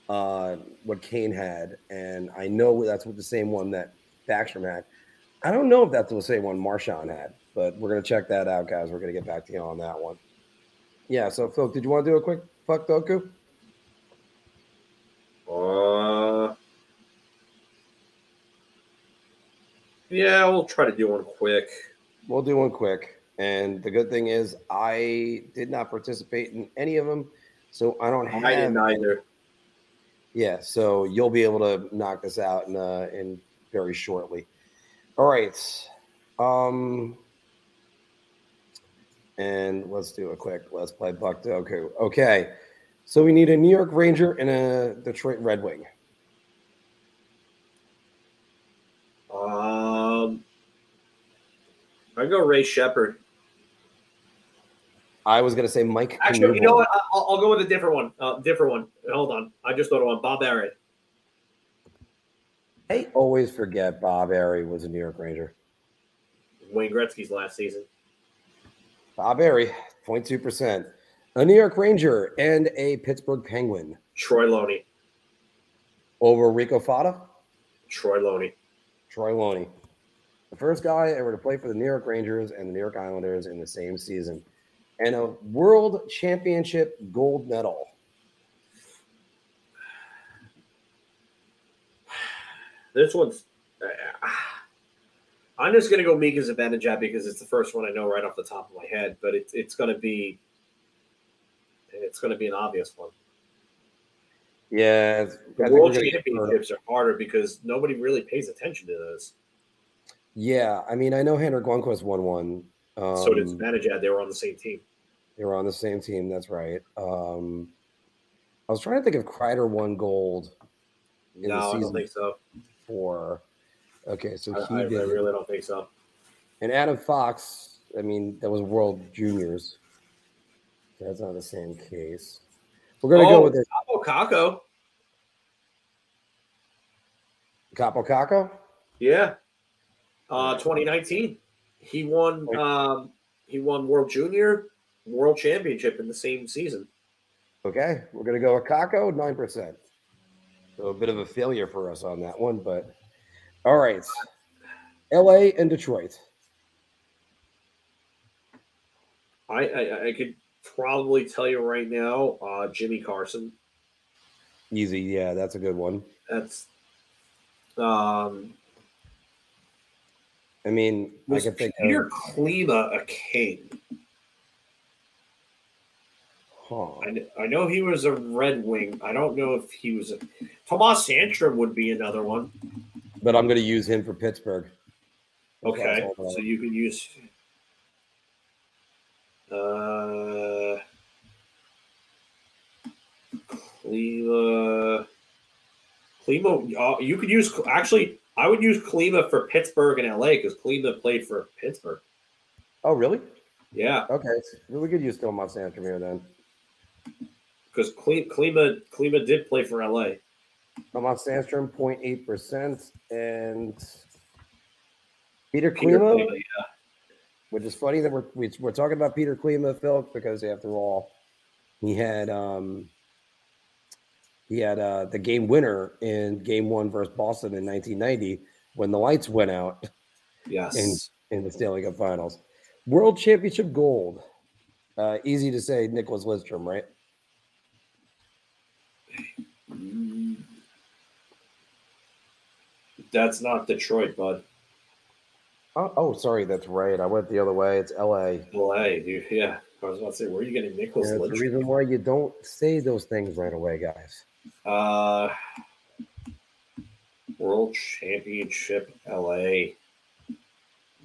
uh what Kane had, and I know that's what the same one that Backstrom had. I don't know if that's the same one Marchand had, but we're gonna check that out, guys. We're gonna get back to you on that one. Yeah, so Phil, did you want to do a quick fuck Doku? Uh, yeah, we'll try to do one quick. We'll do one quick. And the good thing is, I did not participate in any of them, so I don't have. I didn't either. Yeah, so you'll be able to knock this out in uh, in very shortly. All right. Um, and let's do a quick. Let's play Puckdoku. Okay, so we need a New York Ranger and a Detroit Red Wing. Um, I go Ray Sheppard. I was gonna say Mike. Actually, you know what? I'll, I'll go with a different one. Uh, different one. Hold on. I just thought of one. Bob Barrett. I always forget Bob Errey was a New York Ranger. Wayne Gretzky's last season. Bob Errey, 0.2%. A New York Ranger and a Pittsburgh Penguin Troy Loney. over Rico Fata, Troy Loney. Troy Loney. The first guy ever to play for the New York Rangers and the New York Islanders in the same season. And a world championship gold medal. This one's. Uh, I'm just gonna go Mika Zibanejad because it's the first one I know right off the top of my head, but it's it's gonna be. It's gonna be an obvious one. Yeah. The World we're gonna get- Championships are harder because nobody really pays attention to those. Yeah. I mean, I know Henrik Lundqvist won one. Um, so did Zibanejad. They were on the same team. They were on the same team. That's right. Um, I was trying to think if Kreider won gold in the No, I don't season think so. four. Okay, so I, he I, I did. really don't think so. And Adam Fox, I mean, that was World Juniors. That's not the same case. We're gonna go with this Kaapo Kakko. Kaapo Kakko. Yeah. Uh, 2019. He won. Um, he won World Junior, World Championship in the same season. Okay, we're gonna go with Kakko, nine percent. So a bit of a failure for us on that one, but all right. LA and Detroit. I, I I could probably tell you right now, uh, Jimmy Carson. Easy, yeah, that's a good one. That's um I mean, I was can think Peter of Klima a king. huh. I, I know he was a Red Wing. I don't know if he was a Tomas Sandstrom would be another one. But I'm gonna use him for Pittsburgh. Okay, so you can use. Uh, Klima. Klima. Uh, you could use actually. I would use Klima for Pittsburgh and LA because Klima played for Pittsburgh. Oh, really? Yeah, Okay, so we could use Tomas Sandstrom here then. because Klima Klima did play for LA. Tomas Sandstrom, 0.8 percent, and Peter Klima, yeah. which is funny that we're we- we're talking about Peter Klima, Phil, because after all, he had um he had uh the game winner in Game One versus Boston in 1990 when the lights went out Yes. in in the Stanley Cup Finals. World Championship gold. Uh, easy to say, Nicholas Lidstrom, right? That's not Detroit, bud. Oh, oh, sorry, that's right. I went the other way. It's L.A. LA, dude. Yeah. I was about to say, where are you getting Nicholas Yeah, the reason why you don't say those things right away, guys. Uh, World Championship LA.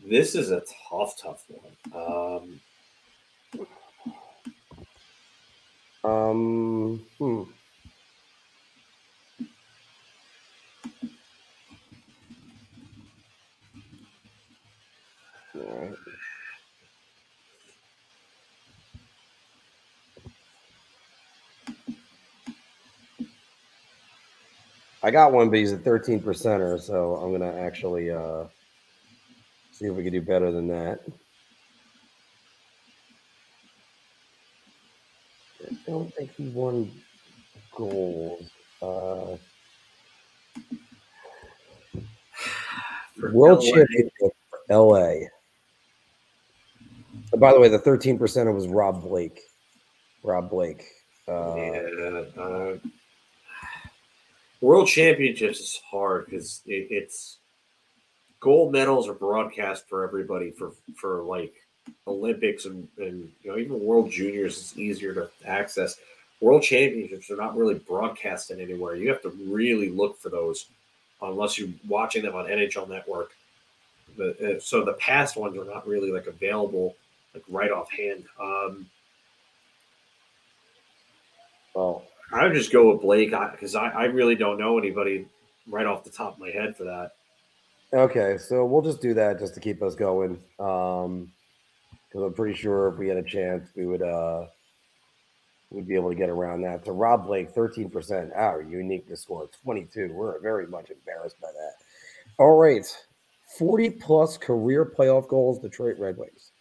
This is a tough, tough one. Um, Um, hmm. All right. I got one, but he's a 13 percenter, so I'm gonna actually uh, see if we can do better than that. I don't think he won gold. Uh, World LA. Championship LA. And by the way, the 13% was Rob Blake. Rob Blake. Uh, Yeah, uh, World Championships is hard because it, it's gold medals are broadcast for everybody for for like Olympics and and you know even World Juniors is easier to access. World Championships are not really broadcasted anywhere. You have to really look for those unless you're watching them on NHL Network. The, uh, so the past ones are not really like available like right offhand. Um, well, I would just go with Blake because I, I really don't know anybody right off the top of my head for that. okay, so we'll just do that just to keep us going. Um, because I'm pretty sure if we had a chance, we would uh, we'd be able to get around that. So Rob Blake, 13 percent. Our unique to score 22. We're very much embarrassed by that. All right, 40 plus career playoff goals. Detroit Red Wings.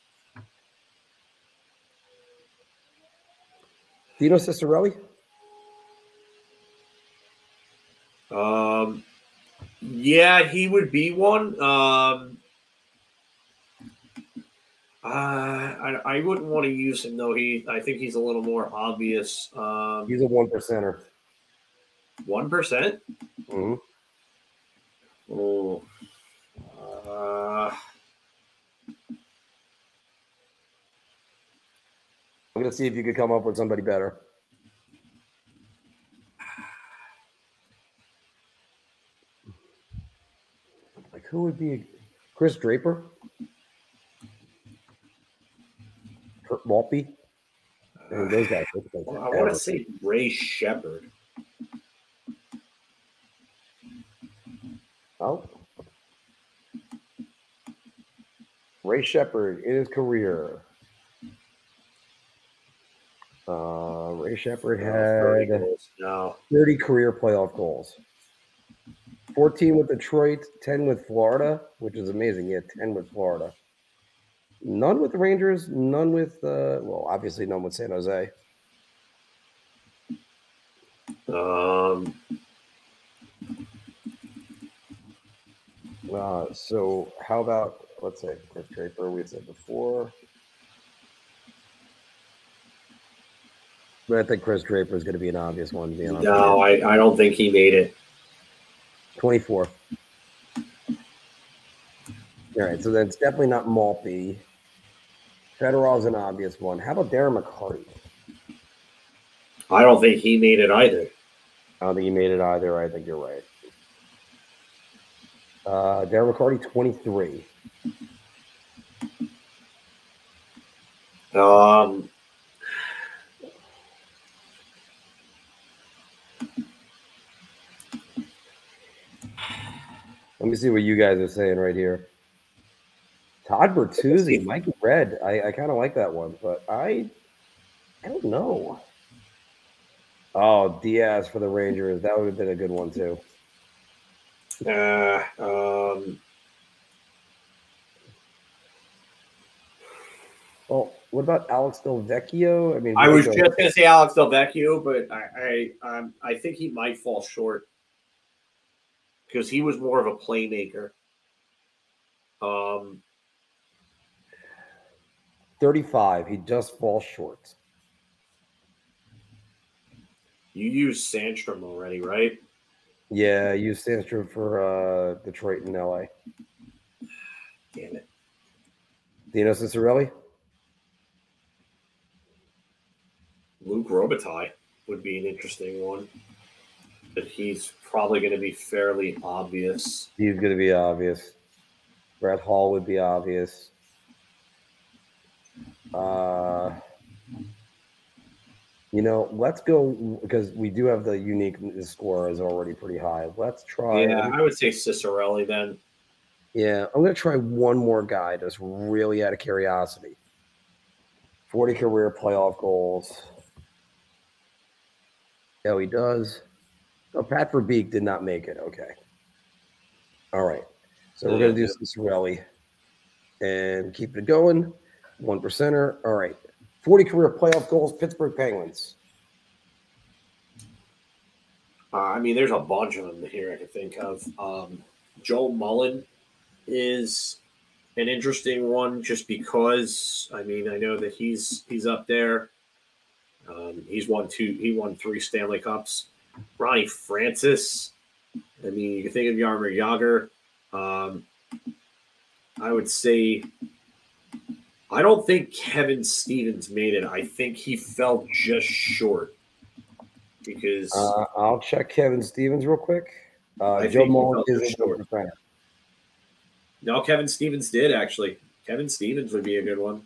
Dino Ciccarelli. Um, yeah, he would be one. Um, uh, I, I wouldn't want to use him though. He, I think he's a little more obvious. Um, He's a one percenter. one percent. Mhm. Oh, uh, I'm gonna see if you could come up with somebody better. Like who would be Chris Draper? Kirk Maltby? I mean, those guys. those guys I want to say Ray Sheppard. Oh. Ray Sheppard in his career. Uh, Ray Sheppard had 30, career playoff goals. 14 with Detroit, 10 with Florida, which is amazing. Yeah, 10 with Florida. None with the Rangers, none with, uh, well, obviously none with San Jose. Um, uh, so how about, let's say, Chris Draper, we said before. But I think Chris Draper is going to be an obvious one. Being honest. No, I, I don't think he made it. 24. All right, so then it's definitely not Maltby. Fedorov's an obvious one. How about Darren McCarty? I don't think he made it either. I don't think he made it either. I think you're right. Uh, Darren McCarty, 23. Um, Let me see what you guys are saying right here. Todd Bertuzzi, Mike Red. I, I kind of like that one, but I I don't know. Oh, Diaz for the Rangers. That would have been a good one too. uh, um, Well, what about Alex Del Vecchio? I mean, I was just going to say Alex Del Vecchio, but I I, um, I think he might fall short because he was more of a playmaker. Um, 35. He just falls short. you used Sandstrom already, right? Yeah, you Sandstrom for uh, Detroit and LA. Damn it. Dino Ciccarelli? Luke Robitaille would be an interesting one, but he's probably going to be fairly obvious. He's going to be obvious. Brett Hull would be obvious. Uh, you know, let's go because we do have the unique score is already pretty high. Let's try. Yeah, I would say Ciccarelli then. Yeah, I'm going to try one more guy just really out of curiosity. 40 career playoff goals. Yeah, he does. Oh, Pat Verbeek did not make it. Okay. All right. So we're going to do Ciccarelli and keep it going. One percenter. All right. 40 career playoff goals, Pittsburgh Penguins. Uh, I mean, there's a bunch of them here I can think of. Um, Joe Mullen is an interesting one just because I mean I know that he's he's up there. Um, he's won two. He won three Stanley Cups. Ronnie Francis. I mean, you can think of Jaromir Jagr. Um, I would say. I don't think Kevin Stevens made it. I think he fell just short because Uh, I'll check Kevin Stevens real quick. Uh, Joe Mullen is short. No, Kevin Stevens did actually. Kevin Stevens would be a good one.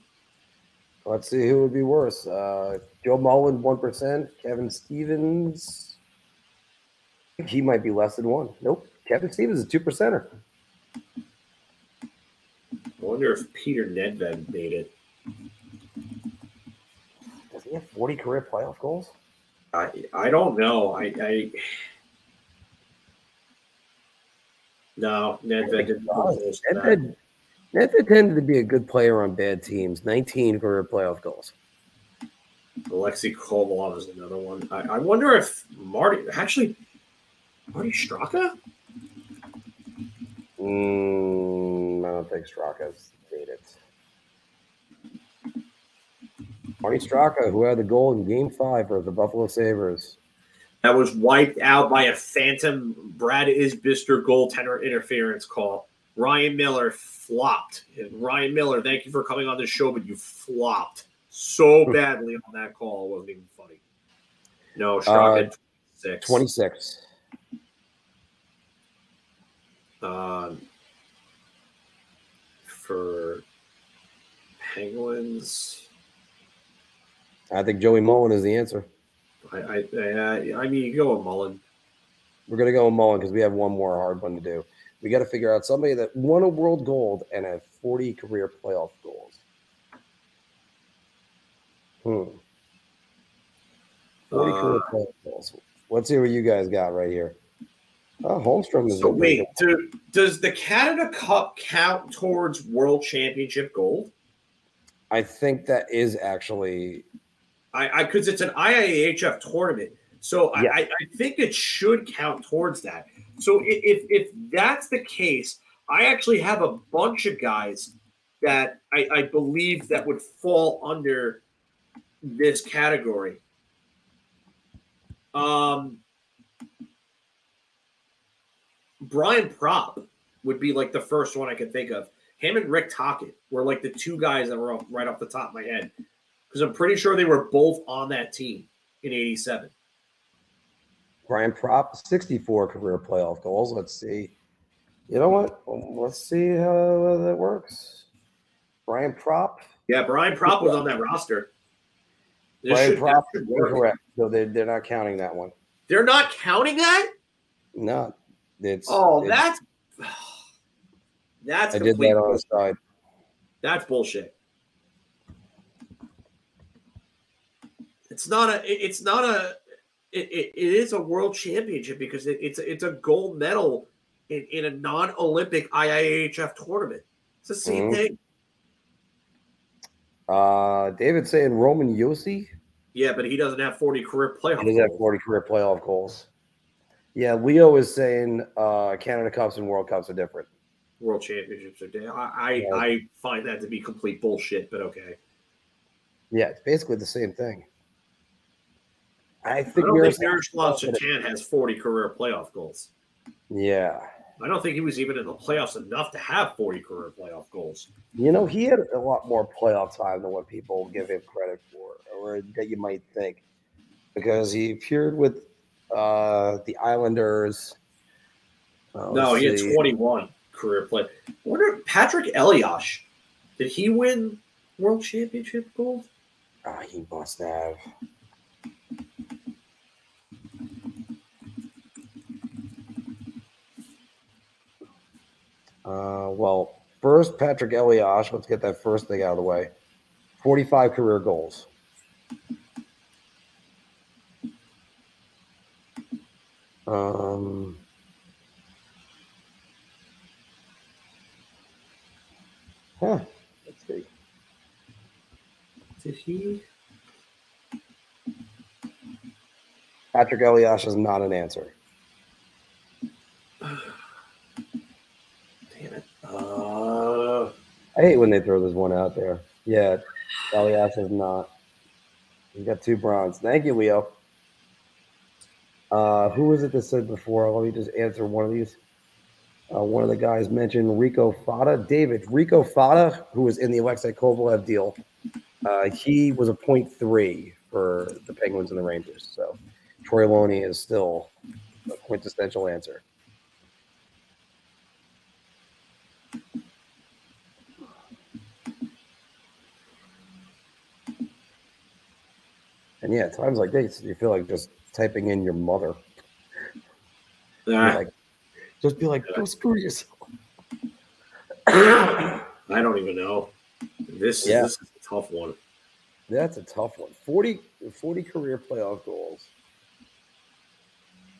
Let's see who would be worse. Uh, Joe Mullen, 1%. Kevin Stevens, think he might be less than one. Nope. Kevin Stevens is a two percenter. I wonder if Peter Nedved made it. Does he have 40 career playoff goals? I I don't know. I, I no Nedved didn't. put those back. Nedved, Nedved tended to be a good player on bad teams. 19 career playoff goals. Alexei Kovalev is another one. I, I wonder if Marty actually Marty Straka. Mm, I don't think Straka's made it. Marty Straka, who had the goal in game five for the Buffalo Sabres. That was wiped out by a phantom Brad Isbister goaltender interference call. Ryan Miller flopped. And Ryan Miller, thank you for coming on the show, but you flopped so badly on that call. It wasn't even funny. No, Straka Uh, six. 26. Um, for Penguins, I think Joey Mullen is the answer. I I, I, I mean, you go with Mullen. We're gonna go with Mullen because we have one more hard one to do. We got to figure out somebody that won a world gold and had 40 career playoff goals. Hmm. 40 career Uh, playoff goals. Let's see what you guys got right here. Oh, Holmstrom is So wait, do, does the Canada Cup count towards World Championship gold? I think that is actually I because it's an IIHF tournament, so I, Yeah. I, I think it should count towards that. So if if that's the case, I actually have a bunch of guys that I, I believe that would fall under this category. Um, Brian Propp would be like the first one I could think of. Him and Rick Tocchet were like the two guys that were off, right off the top of my head because I'm pretty sure they were both on that team in '87. Brian Propp, 64 career playoff goals. Let's see. You know what? Let's see how that works. Brian Propp. Yeah, Brian Propp was on that roster. This Brian should, Propp, correct. So they, they're not counting that one. They're not counting that? No. It's, oh, it's, that's that's I did that on the side. That's bullshit. It's not a. It's not a. It, it, it is a world championship because it, it's it's a gold medal in, in a non-Olympic IIHF tournament. It's the same mm-hmm. thing. Uh, David saying Roman Josi. Yeah, but he doesn't have 40 career playoff. He doesn't have 40 career playoff goals. Yeah, Leo is saying uh, Canada Cups and World Cups are different. World Championships are different. I I. I find that to be complete bullshit, but okay. Yeah, it's basically the same thing. I think, I don't think Miroslav Satan has 40 career playoff goals. Yeah. I don't think he was even in the playoffs enough to have 40 career playoff goals. You know, he had a lot more playoff time than what people give him credit for, or that you might think, because he appeared with uh, the Islanders. Uh, no, he see. had 21 career play. I wonder Patrick Elias, did he win world championship gold? Oh, he must have. Uh, well, first, Patrick Elias. Let's get that first thing out of the way. 45 career goals. Um, huh. Let's see. Did he? Patrick Elias is not an answer. Damn it. Uh... I hate when they throw this one out there. Yeah, Elias is not. He got two bronze. Thank you, Leo. Uh, who was it that said before? Let me just answer one of these. Uh, one of the guys mentioned Rico Fata. David, Rico Fata, who was in the Alexei Kovalev deal, uh, he was a point three for the Penguins and the Rangers. So Troy Loney is still a quintessential answer. And yeah, times like this, you feel like just typing in your mother. Yeah. Like, just be like, go screw yourself. I don't even know. This, yeah. this is a tough one. That's a tough one. 40, 40 career playoff goals.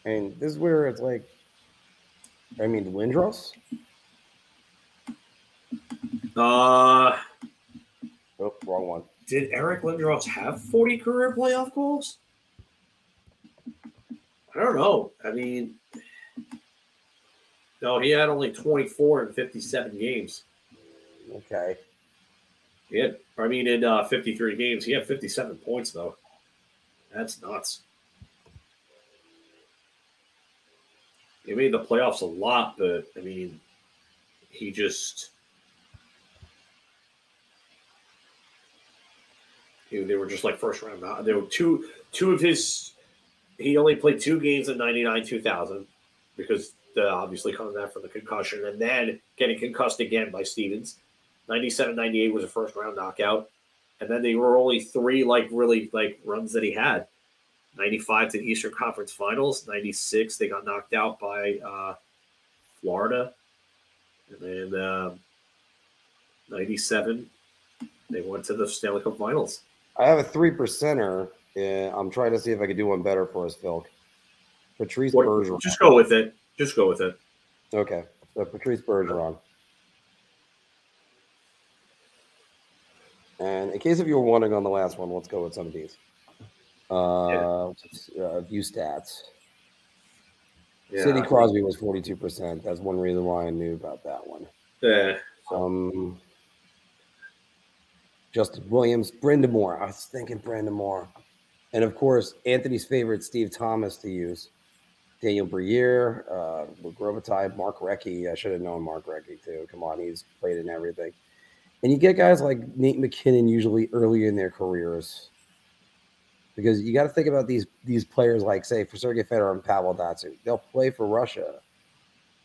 And this is where it's like, I mean, Lindros? Uh, oh, wrong one did Eric Lindros have 40 career playoff goals? I don't know. I mean, no, he had only 24 in 57 games. Okay. He had, I mean, in uh, 53 games, he had 57 points, though. That's nuts. He made the playoffs a lot, but I mean, he just They were just like first round. There were two two of his. He only played two games in '99, 2000, because the, obviously coming back from the concussion and then getting concussed again by Stevens. 97, 98 was a first round knockout, and then they were only three like really like runs that he had. 95 to the Eastern Conference Finals. 96 they got knocked out by uh, Florida, and then um, 97 they went to the Stanley Cup Finals. I have a three percenter. I'm trying to see if I can do one better for us, Phil. Patrice what, Bergeron. Just go with it. Just go with it. Okay. So Patrice Bergeron. And in case if you were wondering on the last one, let's go with some of these. Uh, yeah. uh view stats. Yeah. Sidney Crosby was 42%. That's one reason why I knew about that one. Yeah. Um, Justin Williams, Brenden Morrow. I was thinking Brenden Morrow. And of course, Anthony's favorite, Steve Thomas, to use. Daniel Briere, uh, Mark Recchi. I should have known Mark Recchi too. Come on, he's played in everything. And you get guys like Nate MacKinnon usually early in their careers. Because you got to think about these these players like say for Sergei Fedorov and Pavel Datsyuk. They'll play for Russia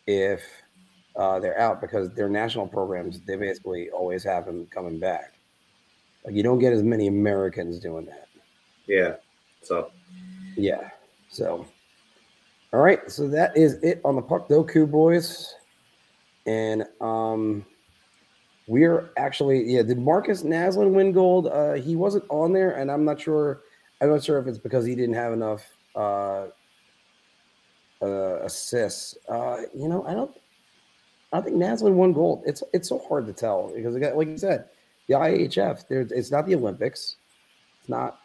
if uh, they're out because their national programs they basically always have them coming back. Like you don't get as many Americans doing that. Yeah. So Yeah. So, all right. So that is it on the Puckdoku boys, and um, we're actually yeah. Did Markus Naslund win gold? Uh, he wasn't on there, and I'm not sure. I'm not sure if it's because he didn't have enough uh, uh, assists. Uh, you know, I don't. I think Naslin won gold. It's it's so hard to tell because like you said, the IHF. There, it's not the Olympics. It's not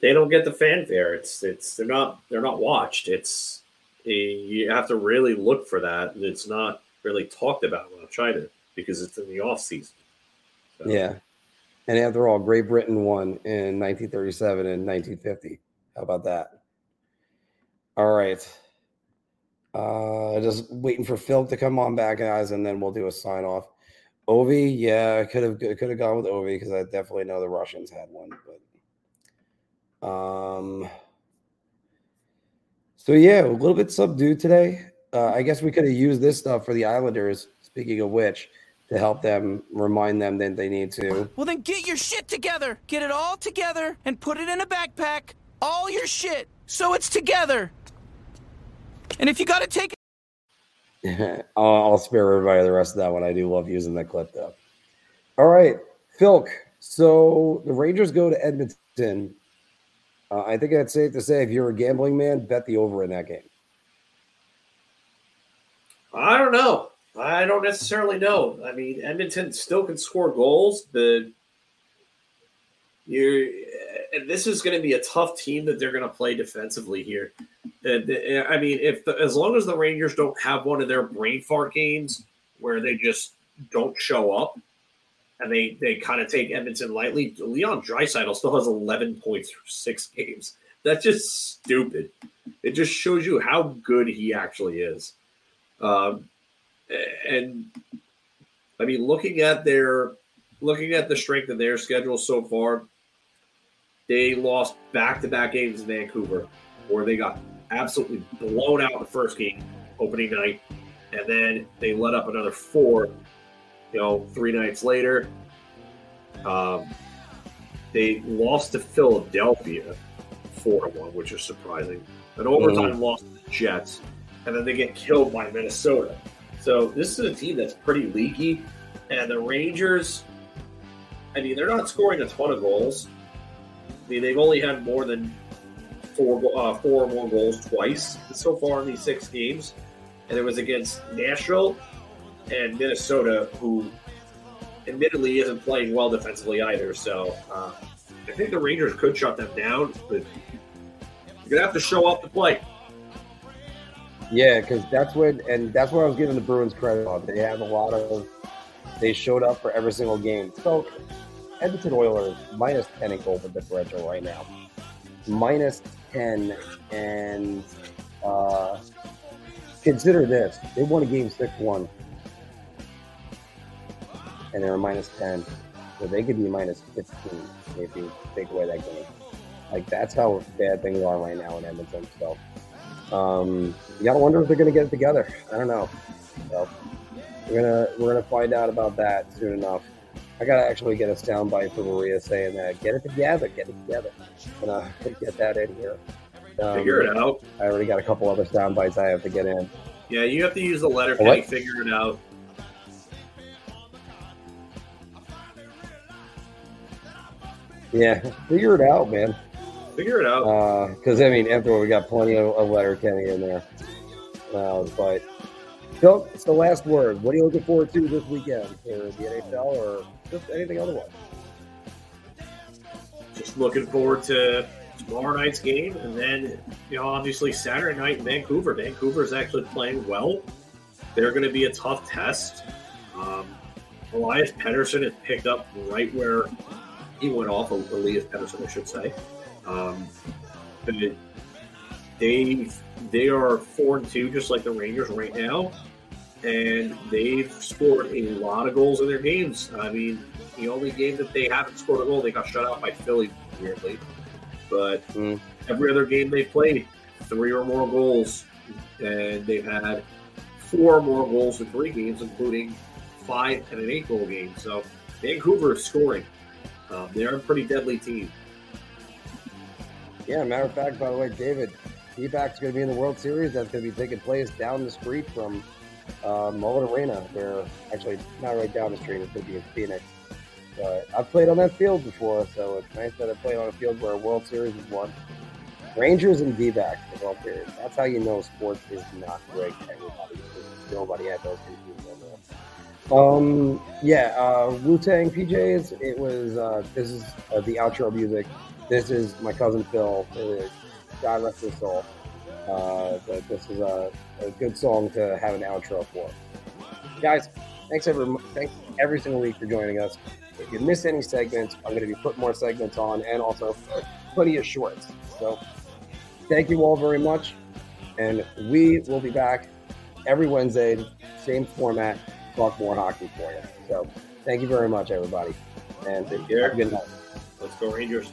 they don't get the fanfare. It's it's they're not they're not watched. It's eh, you have to really look for that. It's not really talked about in China because it's in the off season. So, Yeah. And after all, Great Britain won in 1937 and 1950. How about that? All right. Uh just waiting for Phil to come on back, guys, and then we'll do a sign off. Ovi, yeah, I could have could have gone with Ovi because I definitely know the Russians had one, but um so yeah, a little bit subdued today. Uh, I guess we could have used this stuff for the Islanders. Speaking of which, to help them remind them that they need to. Well, then get your shit together. Get it all together and put it in a backpack. All your shit. So it's together. And if you gotta take I'll, I'll spare everybody the rest of that one. I do love using that clip though. All right, Philk. So the Rangers go to Edmonton. Uh, I think it's safe to say if you're a gambling man, bet the over in that game. I don't know. I don't necessarily know. I mean, Edmonton still can score goals, but you're and this is going to be a tough team that they're going to play defensively here. And, I mean, if the, as long as the Rangers don't have one of their brain fart games where they just don't show up and they they kind of take Edmonton lightly, Leon Draisaitl still has 11 points through six games. That's just stupid. It just shows you how good he actually is. Um, and I mean, looking at their looking at the strength of their schedule so far, they lost back-to-back games in Vancouver, where they got absolutely blown out the first game, opening night, and then they let up another four. You know, three nights later, um, they lost to Philadelphia four to one, which is surprising. An overtime loss to the Jets, and then they get killed by Minnesota. So this is a team that's pretty leaky, and the Rangers. I mean, they're not scoring a ton of goals. I mean, they've only had more than four, uh, four or more goals twice so far in these six games, and it was against Nashville and Minnesota, who admittedly isn't playing well defensively either. So uh, I think the Rangers could shut them down, but you're gonna have to show up to play. Yeah, because that's when, and that's what I was giving the Bruins credit on. They have a lot of, they showed up for every single game. So, Edmonton Oilers minus 10 in goal differential right now. Minus 10. And uh, consider this they won a game 6 1. And they're minus 10. So they could be minus 15 if you take away that game. Like, that's how bad things are right now in Edmonton. So, um, you gotta wonder if they're gonna get it together. I don't know. So we're gonna we're gonna find out about that soon enough. I gotta actually get a soundbite for Maria saying that get it together, get it together. And I'm get that in here. Um, Figure it out. I already got a couple other sound bites I have to get in. Yeah, you have to use the letter? K. Figure it out. Yeah, figure it out, man. Figure it out. Because I mean, after all, we got plenty of, of Letterkenny in there. Uh, but Phil, it's the last word. What are you looking forward to this weekend for the NHL or just anything otherwise? Just looking forward to tomorrow night's game, and then you know obviously Saturday night in Vancouver. Vancouver is actually playing well. They're going to be a tough test. Um, Elias Pettersson has picked up right where he went off. Of Elias Pettersson, I should say. Um, but they they are four and two, just like the Rangers right now, and they've scored a lot of goals in their games. I mean, the only game that they haven't scored a goal, they got shut out by Philly, weirdly. But Mm. every other game they played, three or more goals, and they've had four more goals in three games, including five and an eight goal game. So Vancouver is scoring. Um, they're a pretty deadly team. Yeah, matter of fact, by the way, David, Feedback's going to be in the World Series. That's going to be taking place down the street from uh, Mullet Arena. Where actually not right down the street. It's going to be in Phoenix. But I've played on that field before, so it's nice that I played on a field where a World Series is won. Rangers and D-backs the World Series. That's how you know sports is not great. Everybody, nobody had those. Um, yeah, uh, Wu Tang PJs. It was. Uh, this is uh, the outro music. This is my cousin Phil. God rest his soul. Uh, but this is a, a good song to have an outro for. Guys, thanks every thanks every single week for joining us. If you miss any segments, I'm going to be putting more segments on, and also plenty of shorts. So, thank you all very much, and we will be back every Wednesday, same format, talk more hockey for you. So, thank you very much, everybody, and Take care. good night. Let's go Rangers.